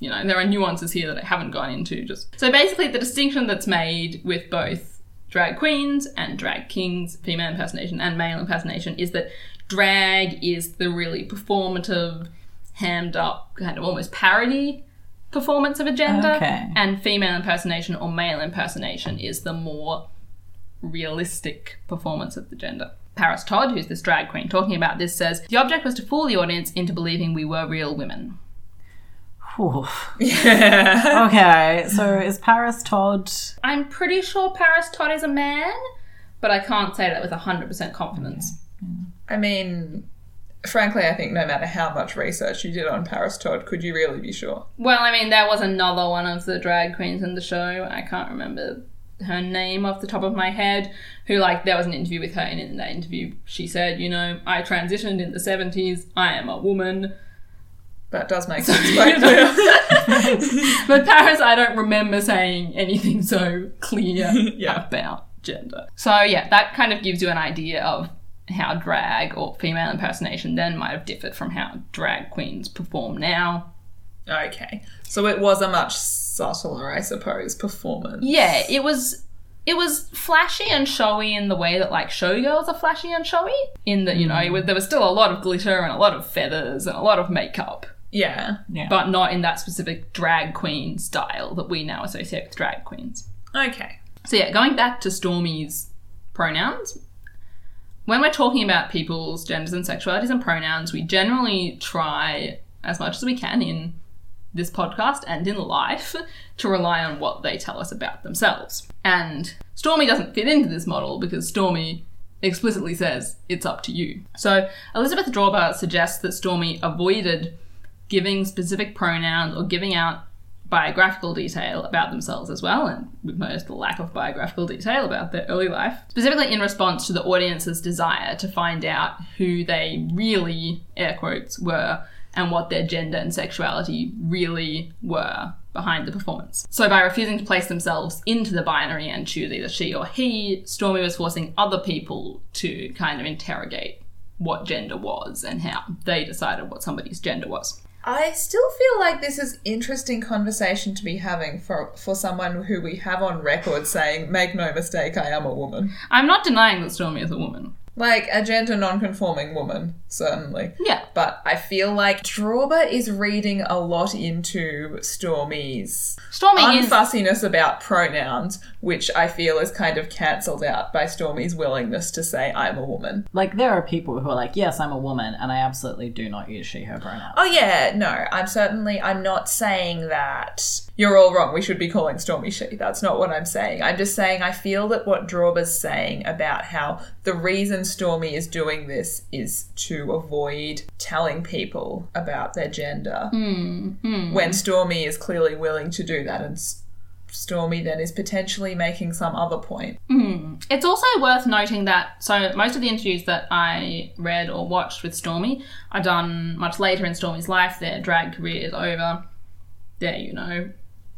you know, there are nuances here that I haven't gone into just. So basically the distinction that's made with both drag queens and drag kings, female impersonation and male impersonation is that drag is the really performative, hammed up, kind of almost parody performance of a gender. Okay. And female impersonation or male impersonation is the more realistic performance of the gender. Paris Todd, who's this drag queen talking about this, says the object was to fool the audience into believing we were real women. Whew. Yeah. Okay, so is Paris Todd? I'm pretty sure Paris Todd is a man, but I can't say that with 100% confidence. I mean, frankly, I think no matter how much research you did on Paris Todd, could you really be sure? Well, I mean, there was another one of the drag queens in the show. I can't remember her name off the top of my head. Who, like, there was an interview with her, and in that interview, she said, you know, I transitioned in the 70s, I am a woman. That does make sense. quite clear. But Paris, I don't remember saying anything so clear Yeah. about gender. So, yeah, that kind of gives you an idea of how drag or female impersonation then might have differed from how drag queens perform now. okay. So it was a much subtler, I suppose, performance. Yeah, it was it was flashy and showy in the way that like showgirls are flashy and showy. In that you know it was, there was still a lot of glitter and a lot of feathers and a lot of makeup, Yeah. Yeah. but not in that specific drag queen style that we now associate with drag queens. Okay. So yeah, going back to Stormy's pronouns. When we're talking about people's genders and sexualities and pronouns, we generally try as much as we can in this podcast and in life to rely on what they tell us about themselves. And Stormy doesn't fit into this model because Stormy explicitly says it's up to you. So Elizabeth Drorbaugh suggests that Stormy avoided giving specific pronouns or giving out biographical detail about themselves as well, and we've noticed the lack of biographical detail about their early life, specifically in response to the audience's desire to find out who they really, air quotes, were and what their gender and sexuality really were behind the performance. So by refusing to place themselves into the binary and choose either she or he, Stormy was forcing other people to kind of interrogate what gender was and how they decided what somebody's gender was. I still feel like this is interesting conversation to be having for for someone who we have on record saying, "Make no mistake, I am a woman." I'm not denying that Stormy is a woman. Like a gender non-conforming woman, certainly. Yeah. But I feel like Drorbaugh is reading a lot into Stormy's Stormy is about pronouns, which I feel is kind of cancelled out by Stormy's willingness to say I'm a woman. Like there are people who are like, yes, I'm a woman, and I absolutely do not use she/her pronouns. Oh yeah, no, I'm certainly I'm not saying that you're all wrong. We should be calling Stormy she. That's not what I'm saying. I'm just saying I feel that what Drorbaugh's saying about how the reason Stormy is doing this is to avoid telling people about their gender. Hmm, hmm. When Stormy is clearly willing to do that and Stormy then is potentially making some other point. Hmm. It's also worth noting that so most of the interviews that I read or watched with Stormy are done much later in Stormy's life. Their drag career is over. They're, you know,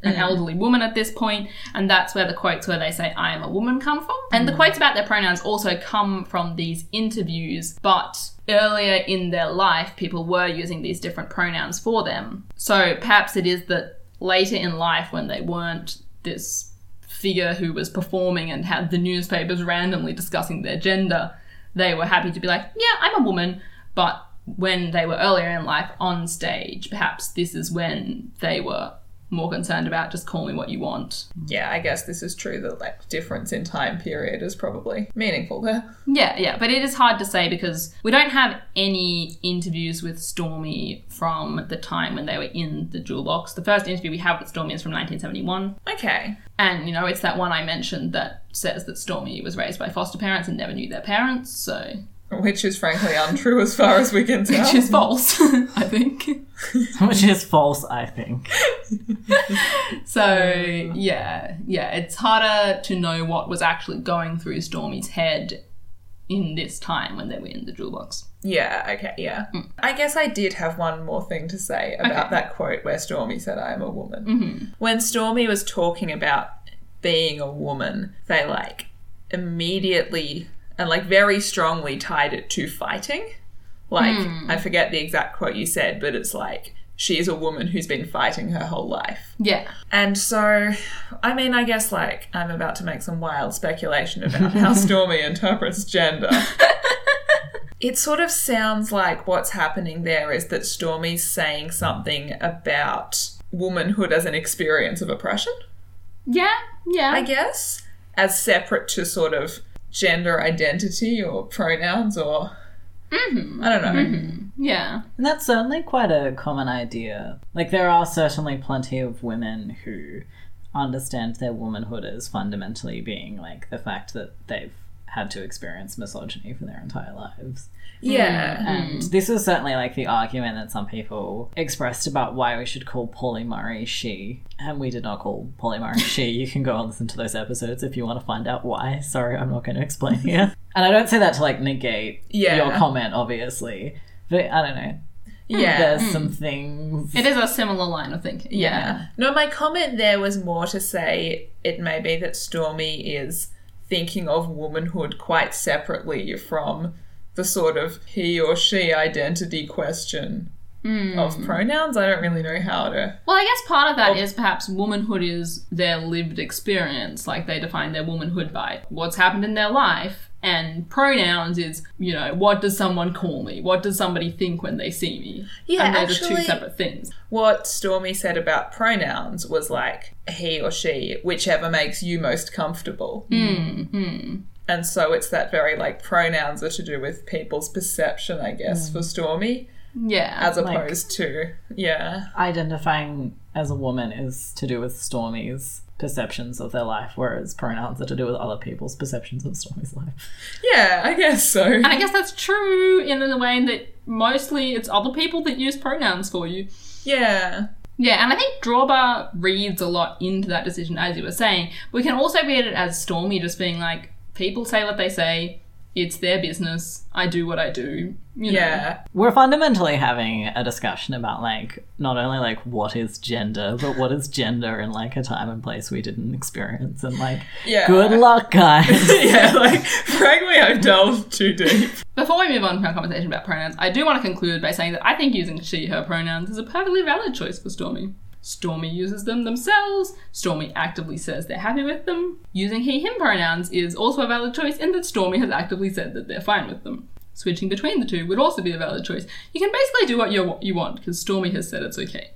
an mm-hmm. elderly woman at this point, and that's where the quotes where they say I am a woman come from. And the mm-hmm. quotes about their pronouns also come from these interviews, but earlier in their life people were using these different pronouns for them. So perhaps it is that later in life when they weren't this figure who was performing and had the newspapers randomly discussing their gender, they were happy to be like, yeah, I'm a woman. But when they were earlier in life on stage, perhaps this is when they were more concerned about just call me what you want. Yeah, I guess this is true. The like difference in time period is probably meaningful there. Yeah, yeah, but it is hard to say because we don't have any interviews with Stormy from the time when they were in the jewel box. The first interview we have with Stormy is from 1971. Okay. And, you know, it's that one I mentioned that says that Stormy was raised by foster parents and never knew their parents, so. Which is frankly untrue as far as we can tell. Which is false, I think. Which is false, I think. So, yeah, yeah, it's harder to know what was actually going through Stormy's head in this time when they were in the jewel box. Yeah, okay, yeah. I guess I did have one more thing to say about. Okay. that quote where Stormy said, I am a woman. Mm-hmm. When Stormy was talking about being a woman, they like immediately and like very strongly tied it to fighting. Like, Hmm. I forget the exact quote you said, but it's like, she is a woman who's been fighting her whole life. Yeah. And so, I mean, I guess like I'm about to make some wild speculation about how Stormy interprets gender. it sort of sounds like what's happening there is that Stormy's saying something about womanhood as an experience of oppression, Yeah, yeah. I guess, as separate to sort of gender identity or pronouns or. Mm-hmm. I don't know. yeah. And that's certainly quite a common idea. Like, there are certainly plenty of women who understand their womanhood as fundamentally being like the fact that they've had to experience misogyny for their entire lives. Yeah. And mm-hmm. this was certainly like the argument that some people expressed about why we should call Pauli Murray she. And we did not call Pauli Murray she. You can go and listen to those episodes if you want to find out why. Sorry, I'm not going to explain here. and I don't say that to like negate Yeah. your comment, obviously. But I don't know. Yeah. There's mm. some things. It is a similar line of thinking. Yeah. No, my comment there was more to say it may be that Stormy is thinking of womanhood quite separately from the sort of he or she identity question hmm. of pronouns. I don't really know how to. Well, I guess part of that oh. is perhaps womanhood is their lived experience. Like they define their womanhood by what's happened in their life. And pronouns is, you know, what does someone call me? What does somebody think when they see me? Yeah, and they're just two actually- separate things. What Stormy said about pronouns was like he or she, whichever makes you most comfortable. Mm-hmm. And so it's that very like pronouns are to do with people's perception, I guess, mm. for Stormy, Yeah. as Like- opposed to, yeah. Identifying as a woman is to do with Stormy's perceptions of their life, whereas pronouns are to do with other people's perceptions of Stormy's life. Yeah, I guess so. and I guess that's true in the way that mostly it's other people that use pronouns for you. Yeah. Yeah, and I think Drorbaugh reads a lot into that decision, as you were saying. We can also read it as Stormy just being like, people say what they say, it's their business, I do what I do. You know. Yeah. We're fundamentally having a discussion about like not only like what is gender, but what is gender in like a time and place we didn't experience, and like Yeah. good luck, guys. yeah, like, frankly, I've delved too deep. Before we move on from our conversation about pronouns, I do want to conclude by saying that I think using she, her pronouns is a perfectly valid choice for Stormy. Stormy uses them themselves. Stormy actively says they're happy with them. Using he, him pronouns is also a valid choice in that Stormy has actively said that they're fine with them. Switching between the two would also be a valid choice. You can basically do what you, you want because Stormy has said it's okay.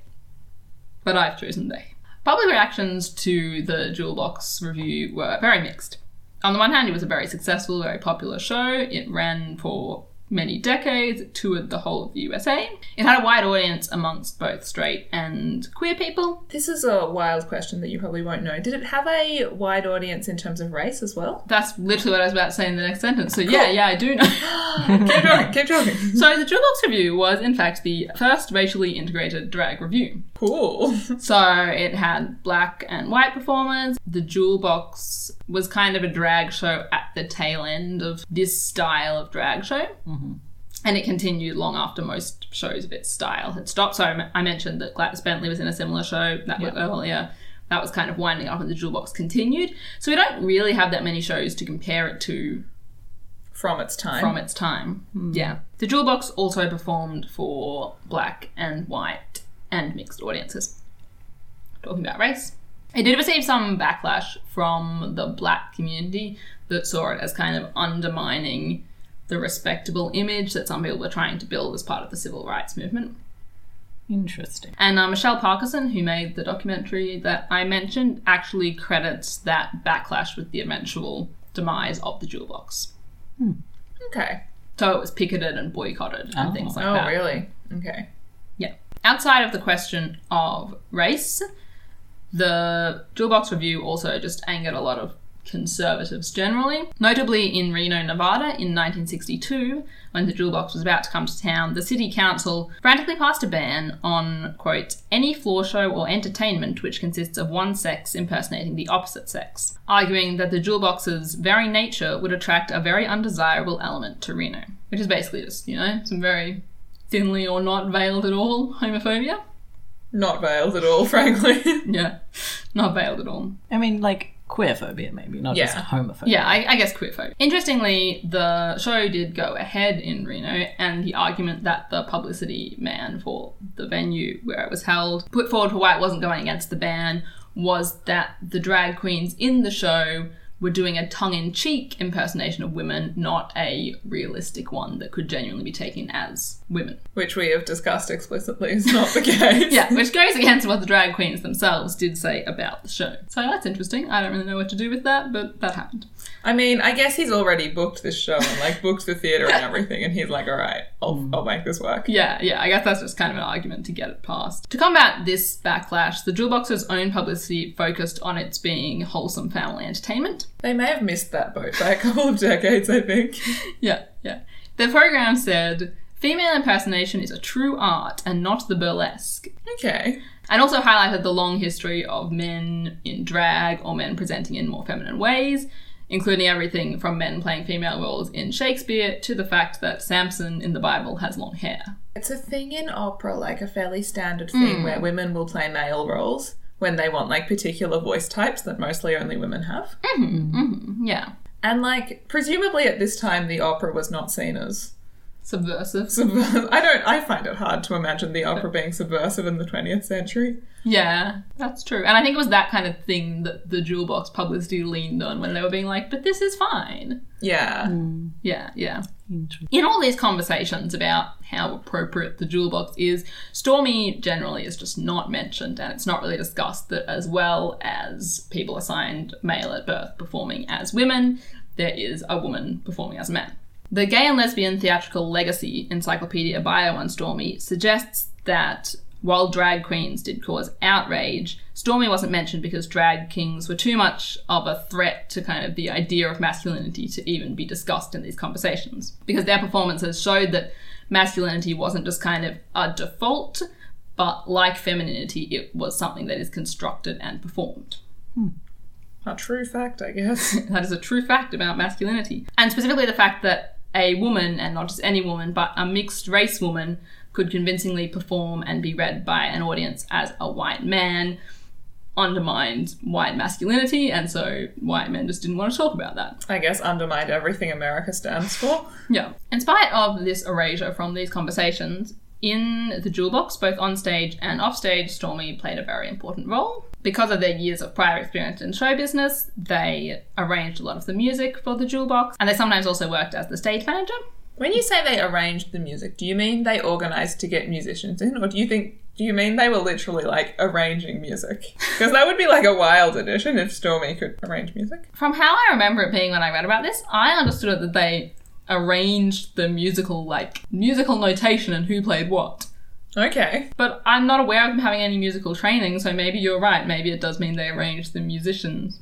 But I've chosen they. Public reactions to the Jewel Box Revue were very mixed. On the one hand, it was a very successful, very popular show. It ran for many decades, it toured the whole of the USA. It had a wide audience amongst both straight and queer people. This is a wild question that you probably won't know. Did it have a wide audience in terms of race as well? That's literally what I was about to say in the next sentence. So, yeah, Cool. yeah, I do know. keep talking, keep talking. so, the Jewel Box Revue was, in fact, the first racially integrated drag revue. Cool. So it had black and white performers. The Jewel Box was kind of a drag show at the tail end of this style of drag show. Mm-hmm. And it continued long after most shows of its style had stopped. So I mentioned that Gladys Bentley was in a similar show that was earlier. That was kind of winding up and the Jewel Box continued. So we don't really have that many shows to compare it to From its time. from its time. Hmm. Yeah. The Jewel Box also performed for black and white and mixed audiences. Talking about race. It did receive some backlash from the black community that saw it as kind of undermining the respectable image that some people were trying to build as part of the civil rights movement. Interesting. And uh, Michelle Parkerson, who made the documentary that I mentioned, actually credits that backlash with the eventual demise of the Jewel Box. Okay. So it was picketed and boycotted and Oh. things like Oh, that. Oh, really? Okay. Outside of the question of race, the Jewel Box Revue also just angered a lot of conservatives generally. Notably in Reno, Nevada in 1962, when the Jewel Box was about to come to town, the city council frantically passed a ban on, quote, any floor show or entertainment which consists of one sex impersonating the opposite sex, arguing that the Jewel Box's very nature would attract a very undesirable element to Reno. Which is basically just, you know, some very thinly or not veiled at all homophobia. Not veiled at all, frankly. Yeah, not veiled at all. I mean, like queerphobia, maybe not just homophobia. Yeah, I, I guess queerphobia. Interestingly, the show did go ahead in Reno, and the argument that the publicity man for the venue where it was held put forward for why it wasn't going against the ban was that the drag queens in the show were doing a tongue in cheek impersonation of women, not a realistic one that could genuinely be taken as women. Which we have discussed explicitly is not the case. Yeah, which goes against what the drag queens themselves did say about the show. So that's interesting. I don't really know what to do with that, but that happened. I mean, I guess he's already booked this show and like booked the theatre and everything, and he's like, all right, I'll, mm. I'll make this work. Yeah, yeah, I guess that's just kind of an argument to get it passed. To combat this backlash, the Jewel Box's own publicity focused on its being wholesome family entertainment. They may have missed that boat by a couple of decades, I think. Yeah, yeah. The program said female impersonation is a true art and not the burlesque. Okay. And also highlighted the long history of men in drag or men presenting in more feminine ways, including everything from men playing female roles in Shakespeare to the fact that Samson in the Bible has long hair. It's a thing in opera, like a fairly standard thing hmm. where women will play male roles when they want like particular voice types that mostly only women have. Mm-hmm, mm-hmm, yeah. And like, presumably at this time, the opera was not seen as Subversive. subversive. I don't, I find it hard to imagine the opera being subversive in the 20th century. Yeah, that's true. And I think it was that kind of thing that the Jewel Box publicity leaned on when they were being like, but this is fine. Yeah. Hmm. Yeah, yeah. In all these conversations about how appropriate the jewel box is, Stormy generally is just not mentioned, and it's not really discussed that as well as people assigned male at birth performing as women, there is a woman performing as a man. The Gay and Lesbian Theatrical Legacy Encyclopedia Bio on Stormy suggests that while drag queens did cause outrage, Stormy wasn't mentioned because drag kings were too much of a threat to kind of the idea of masculinity to even be discussed in these conversations. Because their performances showed that masculinity wasn't just kind of a default, but like femininity, it was something that is constructed and performed. Hmm. A true fact, I guess. That is a true fact about masculinity. And specifically the fact that a woman, and not just any woman, but a mixed race woman, could convincingly perform and be read by an audience as a white man undermined white masculinity, and so white men just didn't want to talk about that. I guess undermined everything America stands for. Yeah. In spite of this erasure from these conversations, in the Jewel Box, both on stage and off stage, Stormy played a very important role. Because of their years of prior experience in show business, they arranged a lot of the music for the Jewel Box, and they sometimes also worked as the stage manager. When you say they arranged the music, do you mean they organized to get musicians in, or do you think do you mean they were literally like arranging music? Because that would be like a wild addition if Stormy could arrange music. From how I remember it being when I read about this, I understood it that they arranged the musical, like, musical notation and who played what. Okay. But I'm not aware of them having any musical training, so maybe you're right. Maybe it does mean they arranged the musicians.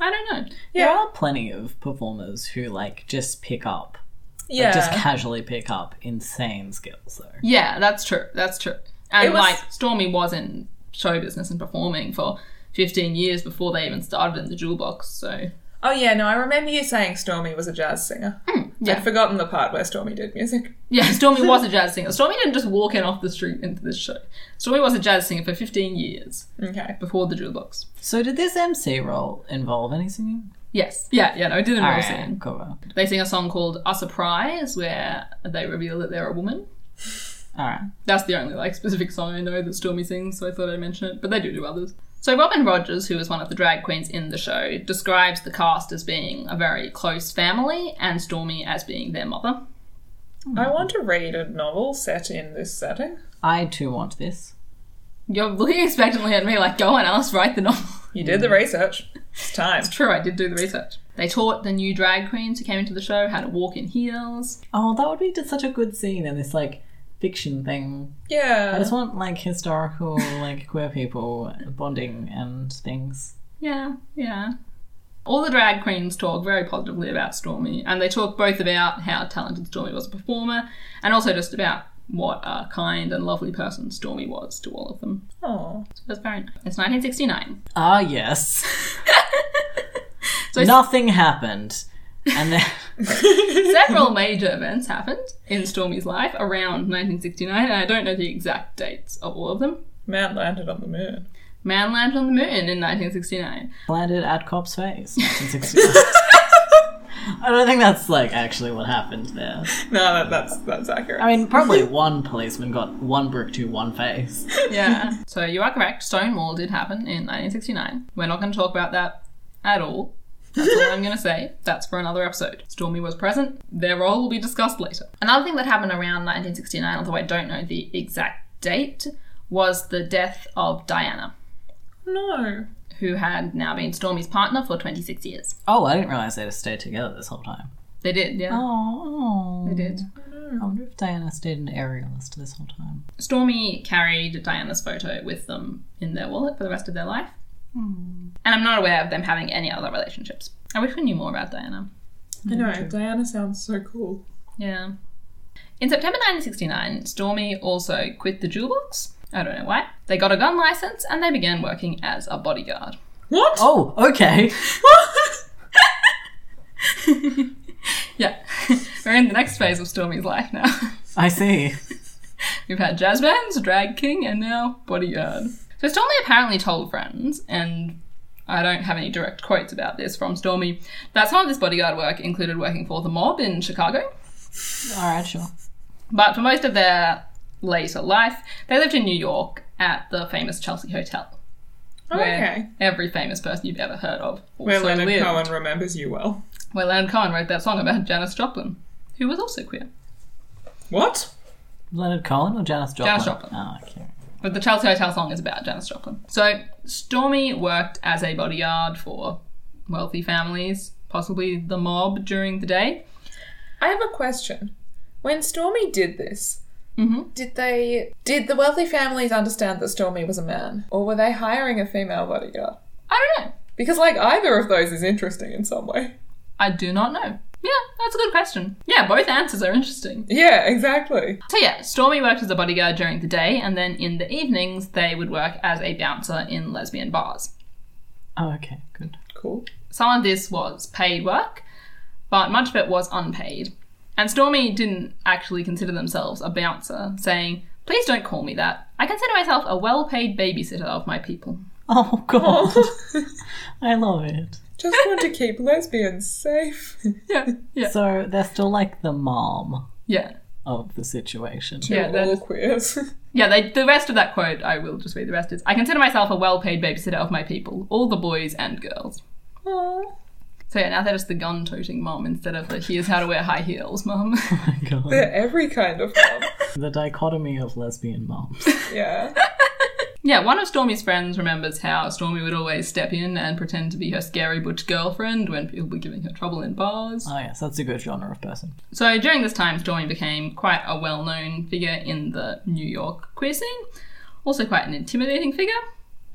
I don't know. There are plenty of performers who like just pick up, Yeah. like, just casually pick up insane skills though. Yeah, that's true. That's true. And was- like Stormy was in show business and performing for 15 years before they even started in the Jewel Box. So oh yeah, no, I remember you saying Stormy was a jazz singer. Hmm, yeah, I'd forgotten the part where Stormy did music. yeah. Stormy was a jazz singer. Stormy didn't just walk in off the street into this show. Stormy was a jazz singer for 15 years Okay. before the Jewel Box. So did this MC role involve any singing? Yes. Yeah. Yeah. No, it didn't really Alright, sing. cool. They sing a song called "A Surprise," where they reveal that they're a woman. All right. That's the only like specific song I know that Stormy sings, so I thought I'd mention it. But they do do others. So Robin Rogers, who is one of the drag queens in the show, describes the cast as being a very close family and Stormy as being their mother. I want to read a novel set in this setting. I too want this. You're looking expectantly at me like, go on, Alice, write the novel. You did the research. It's time. it's True, I did do the research. They taught the new drag queens who came into the show how to walk in heels. Oh, that would be just such a good scene in this like fiction thing. Yeah. I just want like historical like queer people bonding and things. Yeah, yeah. All the drag queens talk very positively about Stormy, and they talk both about how talented Stormy was a performer, and also just about what a kind and lovely person Stormy was to all of them. Oh. So it was very nice. It's 1969. Ah, yes. So Nothing happened. And then several major events happened in Stormy's life around 1969, and I don't know the exact dates of all of them. Man landed on the moon. Man landed on the moon in 1969. landed at Cop's face. 1969. I don't think that's like actually what happened there. No, that, that's that's accurate. I mean, probably one policeman got one brick to one face. Yeah. so you are correct. Stonewall did happen in 1969. We're not going to talk about that at all. That's all I'm going to say. That's for another episode. Stormy was present. Their role will be discussed later. Another thing that happened around 1969, although I don't know the exact date, was the death of Diana, No. Who had now been Stormy's partner for 26 years. Oh, I didn't realize they'd stayed together this whole time. They did, yeah. Oh, They did. I wonder if Diana stayed an aerialist this whole time. Stormy carried Diana's photo with them in their wallet for the rest of their life. Hmm. And I'm not aware of them having any other relationships. I wish we knew more about Diana. I know. Diana sounds so cool. Yeah. In September 1969, Stormy also quit the jewel box. I don't know why. They got a gun license and they began working as a bodyguard. What? Oh, okay. Yeah. We're in the next phase of Stormy's life now. I see. We've had jazz bands, drag king, and now bodyguard. So Stormy apparently told friends, and I don't have any direct quotes about this from Stormy, that some of this bodyguard work included working for the mob in Chicago. All right, sure. But for most of their later life, they lived in New York at the famous Chelsea Hotel. Oh, where Okay. every famous person you've ever heard of also Where Leonard lived. Cohen remembers you well. Where Leonard Cohen wrote that song about Janis Joplin, who was also queer. What? Leonard Cohen or Janis Joplin? Janis Joplin. Oh, okay. But the Chelsea Hotel song is about Janis Joplin. So Stormy worked as a bodyguard for wealthy families, possibly the mob during the day. I have a question. When Stormy did this, Mhm. did they did the wealthy families understand that Stormy was a man, or were they hiring a female bodyguard? I don't know. Because like either of those is interesting in some way. I do not know. Yeah, that's a good question. Yeah, both answers are interesting. Yeah, exactly. So yeah, Stormy worked as a bodyguard during the day, and then in the evenings they would work as a bouncer in lesbian bars. Oh, okay, good. Cool. Some of this was paid work, but much of it was unpaid. And Stormy didn't actually consider themselves a bouncer, saying, Please don't call me that. I consider myself a well paid babysitter of my people. Oh god, I love it. Just want to keep lesbians safe. Yeah, yeah, So they're still like the mom yeah. of the situation. To Yeah, that all is- queers. Yeah, they, the rest of that quote, I will just read the rest is I consider myself a well paid babysitter of my people, all the boys and girls. Aw. So yeah, now they're just the gun toting mom instead of the here's how to wear high heels mom. Oh my god. They're every kind of mom. The dichotomy of lesbian moms. Yeah. yeah, one of Stormy's friends remembers how Stormy would always step in and pretend to be her scary butch girlfriend when people were giving her trouble in bars. Oh yes, that's a good genre of person. So during this time, Stormy became quite a well known figure in the New York queer scene, also quite an intimidating figure.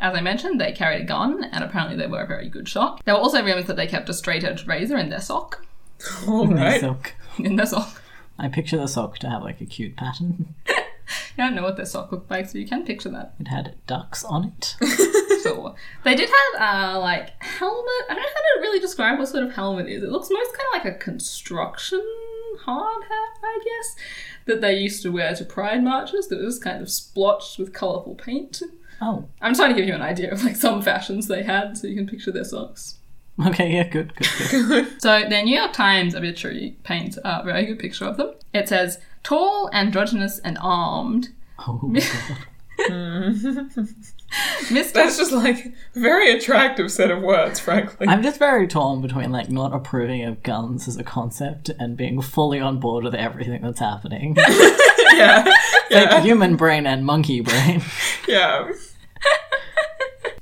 As I mentioned, they carried a gun, and apparently they were a very good shot. There were also rumors that they kept a straight edged razor in their sock. All right. Silk. In their sock. I picture the sock to have like a cute pattern. I don't know what their sock looked like, so you can picture that. It had ducks on it. Sure. They did have uh like helmet. I don't know how to really describe what sort of helmet it is. It looks most kind of like a construction hard hat, I guess, that they used to wear to pride marches. That was kind of splotched with colourful paint. Oh, I'm trying to give you an idea of like some fashions they had, so you can picture their socks. okay, yeah, good, good, good. So their New York Times obituary paints a very good picture of them. It says, "Tall, androgynous, and armed." Oh my god. Mr. That's just like a very attractive set of words, frankly. I'm just very torn between like not approving of guns as a concept and being fully on board with everything that's happening. yeah. like human brain and monkey brain. Yeah.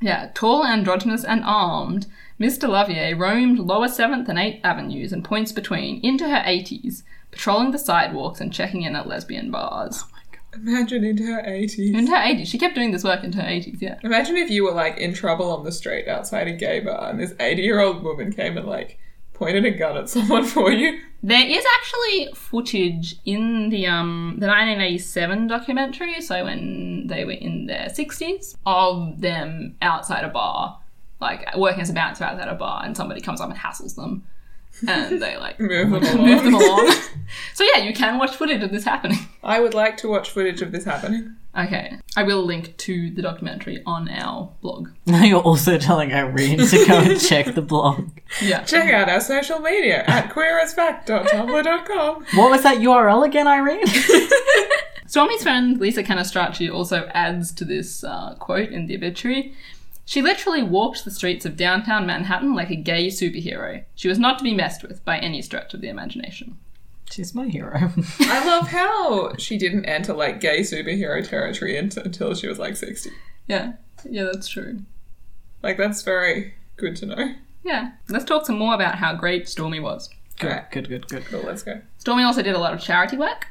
Yeah, tall, androgynous, and armed, Miss DeLarverie roamed lower 7th and 8th Avenues and points between into her 80s, patrolling the sidewalks and checking in at lesbian bars. Oh my god. Imagine into her 80s. In her 80s. She kept doing this work into her 80s, yeah. Imagine if you were like in trouble on the street outside a gay bar and this 80 year old woman came and like pointed a gun at someone for you. There is actually footage in the um the 1987 documentary, so when they were in their 60s, of them outside a bar, like working as a bouncer outside a bar, and somebody comes up and hassles them, and they like Move them along. move them along. so yeah, you can watch footage of this happening. I would like to watch footage of this happening. Okay, I will link to the documentary on our blog. Now you're also telling Irene to go and check the blog. Yeah, Check out our social media at queerasfact.tumblr.com. What was that URL again, Irene? Stormy's friend Lisa Cannistraci also adds to this uh, quote in the obituary. She literally walked the streets of downtown Manhattan like a gay superhero. She was not to be messed with by any stretch of the imagination. She's my hero. I love how she didn't enter like gay superhero territory until she was like 60. Yeah, yeah, that's true. Like, that's very good to know. Yeah, let's talk some more about how great Stormy was. good, Alright. good, good, good. Cool, let's go. Stormy also did a lot of charity work.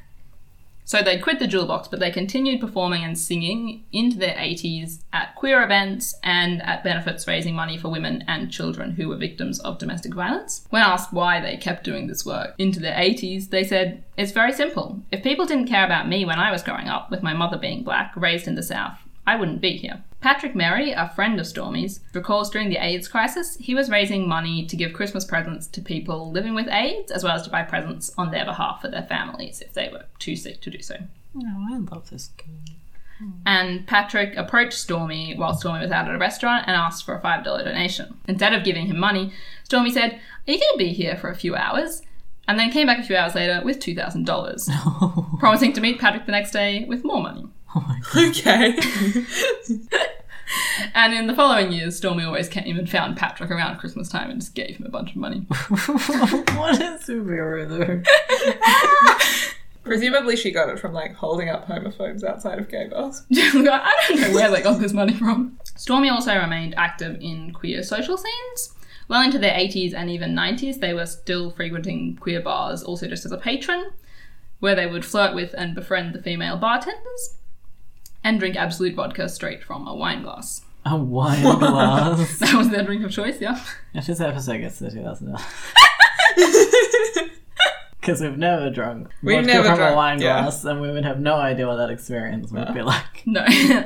So they'd quit the jewel box, but they continued performing and singing into their 80s at queer events and at benefits raising money for women and children who were victims of domestic violence. When asked why they kept doing this work into their 80s, they said, It's very simple. If people didn't care about me when I was growing up, with my mother being black, raised in the South, I wouldn't be here. Patrick Merry, a friend of Stormy's, recalls during the AIDS crisis, he was raising money to give Christmas presents to people living with AIDS, as well as to buy presents on their behalf for their families if they were too sick to do so. Oh, I love this game. Hmm. And Patrick approached Stormy while Stormy was out at a restaurant and asked for a $5 donation. Instead of giving him money, Stormy said, Are you going to be here for a few hours? And then came back a few hours later with $2,000, promising to meet Patrick the next day with more money. Oh my god. Okay. And in the following years, Stormy always came and found Patrick around Christmas time and just gave him a bunch of money. what a superhero though. Presumably she got it from like holding up homophobes outside of gay bars. I don't know where they got this money from. Stormy also remained active in queer social scenes. Well into their 80s and even 90s, they were still frequenting queer bars, also just as a patron, where they would flirt with and befriend the female bartenders and drink Absolut vodka straight from a wine glass. A wine glass. That was their drink of choice, yeah. if this episode gets to 2000 Because we've never drunk We've vodka never from drunk, a wine yeah. glass, and we would have no idea what that experience would be like. No,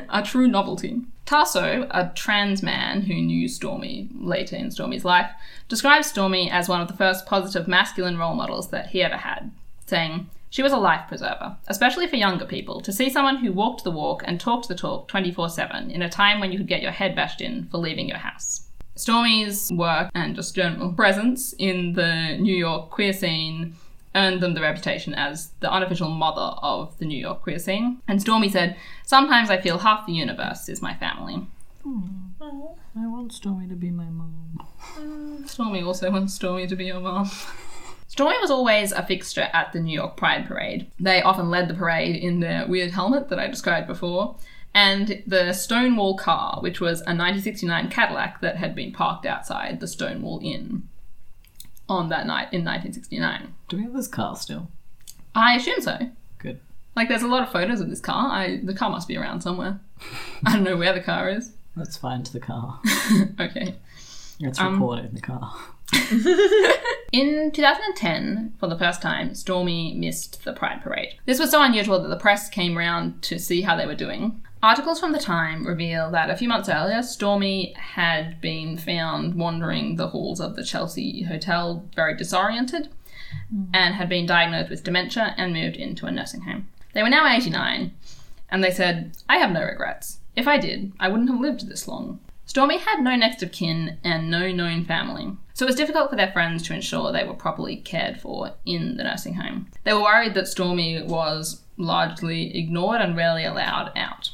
a true novelty. Tasso, a trans man who knew Stormy later in Stormy's life, describes Stormy as one of the first positive masculine role models that he ever had, saying, She was a life preserver, especially for younger people, to see someone who walked the walk and talked the talk 24 7 in a time when you could get your head bashed in for leaving your house. Stormy's work and just general presence in the New York queer scene earned them the reputation as the unofficial mother of the New York queer scene. And Stormy said, Sometimes I feel half the universe is my family. Hmm. I want Stormy to be my mom. Stormy also wants Stormy to be your mom. Stormy was always a fixture at the New York Pride Parade. They often led the parade in their weird helmet that I described before, and the Stonewall car, which was a 1969 Cadillac that had been parked outside the Stonewall Inn on that night in 1969. Do we have this car still? I assume so. Good. Like, there's a lot of photos of this car. I, the car must be around somewhere. I don't know where the car is. Let's find the car. okay. Let's Um, record in the car. In 2010, for the first time, Stormy missed the Pride Parade. This was so unusual that the press came round to see how they were doing. Articles from the time reveal that a few months earlier, Stormy had been found wandering the halls of the Chelsea Hotel very disoriented and had been diagnosed with dementia and moved into a nursing home. They were now 89, and they said, I have no regrets. If I did, I wouldn't have lived this long. Stormy had no next of kin and no known family, so it was difficult for their friends to ensure they were properly cared for in the nursing home. They were worried that Stormy was largely ignored and rarely allowed out.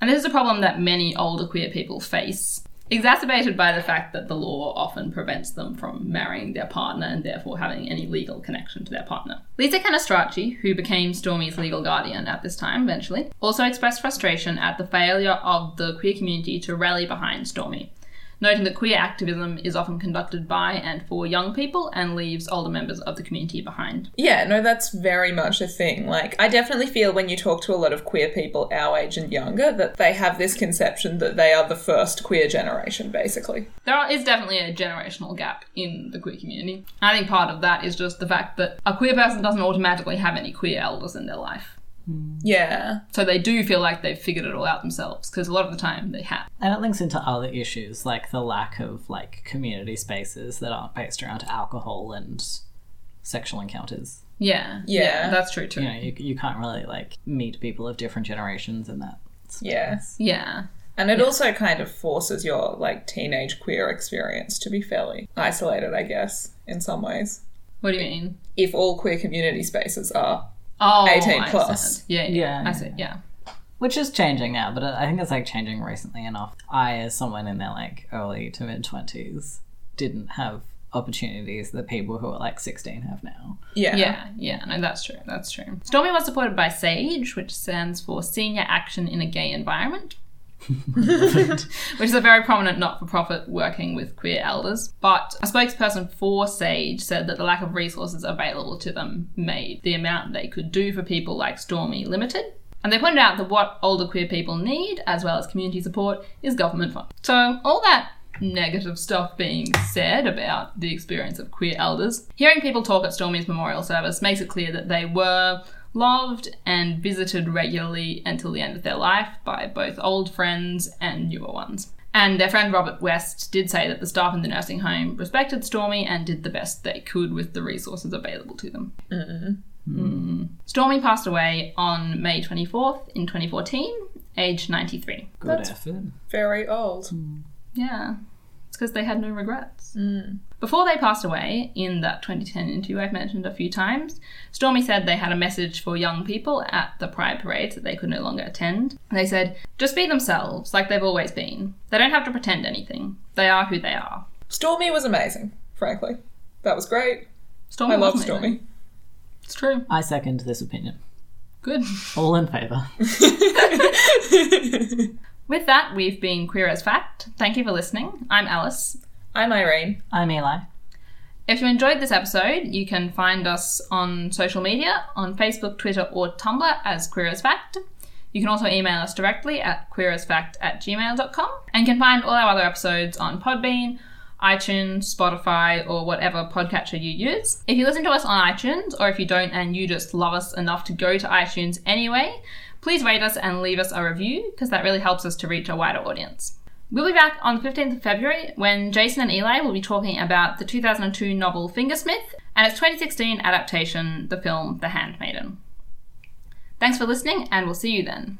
And this is a problem that many older queer people face, exacerbated by the fact that the law often prevents them from marrying their partner and therefore having any legal connection to their partner. Lisa Cannistraci, who became Stormy's legal guardian at this time eventually, also expressed frustration at the failure of the queer community to rally behind Stormy, noting that queer activism is often conducted by and for young people and leaves older members of the community behind. Yeah, no, that's very much a thing. Like, I definitely feel when you talk to a lot of queer people our age and younger that they have this conception that they are the first queer generation, basically. There is definitely a generational gap in the queer community. I think part of that is just the fact that a queer person doesn't automatically have any queer elders in their life. Hmm. Yeah. So they do feel like they've figured it all out themselves, because a lot of the time they have. And it links into other issues like the lack of like community spaces that aren't based around alcohol and sexual encounters. Yeah. Yeah. that's true too. You know, you, you can't really like meet people of different generations in that. Yes. Yeah. And it also kind of forces your, like, teenage queer experience to be fairly isolated, I guess, in some ways. What do you mean? If all queer community spaces are. Oh, 18 I plus. understand. Yeah, yeah, Yeah, I see. Yeah. which is changing now, but I think it's like changing recently enough. I, as someone in their like early to mid twenties, didn't have opportunities that people who are like sixteen have now. Yeah. Yeah, yeah, no, that's true. That's true. Stormy was supported by SAGE, which stands for Senior Action in a Gay Environment. which is a very prominent not for profit working with queer elders. But a spokesperson for SAGE said that the lack of resources available to them made the amount they could do for people like Stormy limited. And they pointed out that what older queer people need, as well as community support, is government funding. So, all that negative stuff being said about the experience of queer elders, hearing people talk at Stormy's memorial service makes it clear that they were loved and visited regularly until the end of their life by both old friends and newer ones. And their friend Robert West did say that the staff in the nursing home respected Stormy and did the best they could with the resources available to them. Mm. Stormy passed away on May 24th in 2014, aged 93. Good That's- effort. Very old. Yeah, it's because they had no regrets. Before they passed away, in that 2010 interview I've mentioned a few times, Stormy said they had a message for young people at the Pride parades that they could no longer attend. They said, just be themselves, like they've always been. They don't have to pretend anything. They are who they are. Stormy was amazing, frankly. That was great. Stormy I love amazing. Stormy. It's true. I second this opinion. Good. All in favour. With that, we've been Queer as Fact. Thank you for listening. I'm Alice. I'm Irene. I'm Eli. If you enjoyed this episode, you can find us on social media on Facebook, Twitter, or Tumblr as Queer as Fact. You can also email us directly at queerasfact at gmail.com and can find all our other episodes on Podbean, iTunes, Spotify, or whatever podcatcher you use. If you listen to us on iTunes, or if you don't and you just love us enough to go to iTunes anyway, please rate us and leave us a review because that really helps us to reach a wider audience. We'll be back on the 15th of February when Jason and Eli will be talking about the 2002 novel Fingersmith and its 2016 adaptation, the film The Handmaiden. Thanks for listening, and we'll see you then.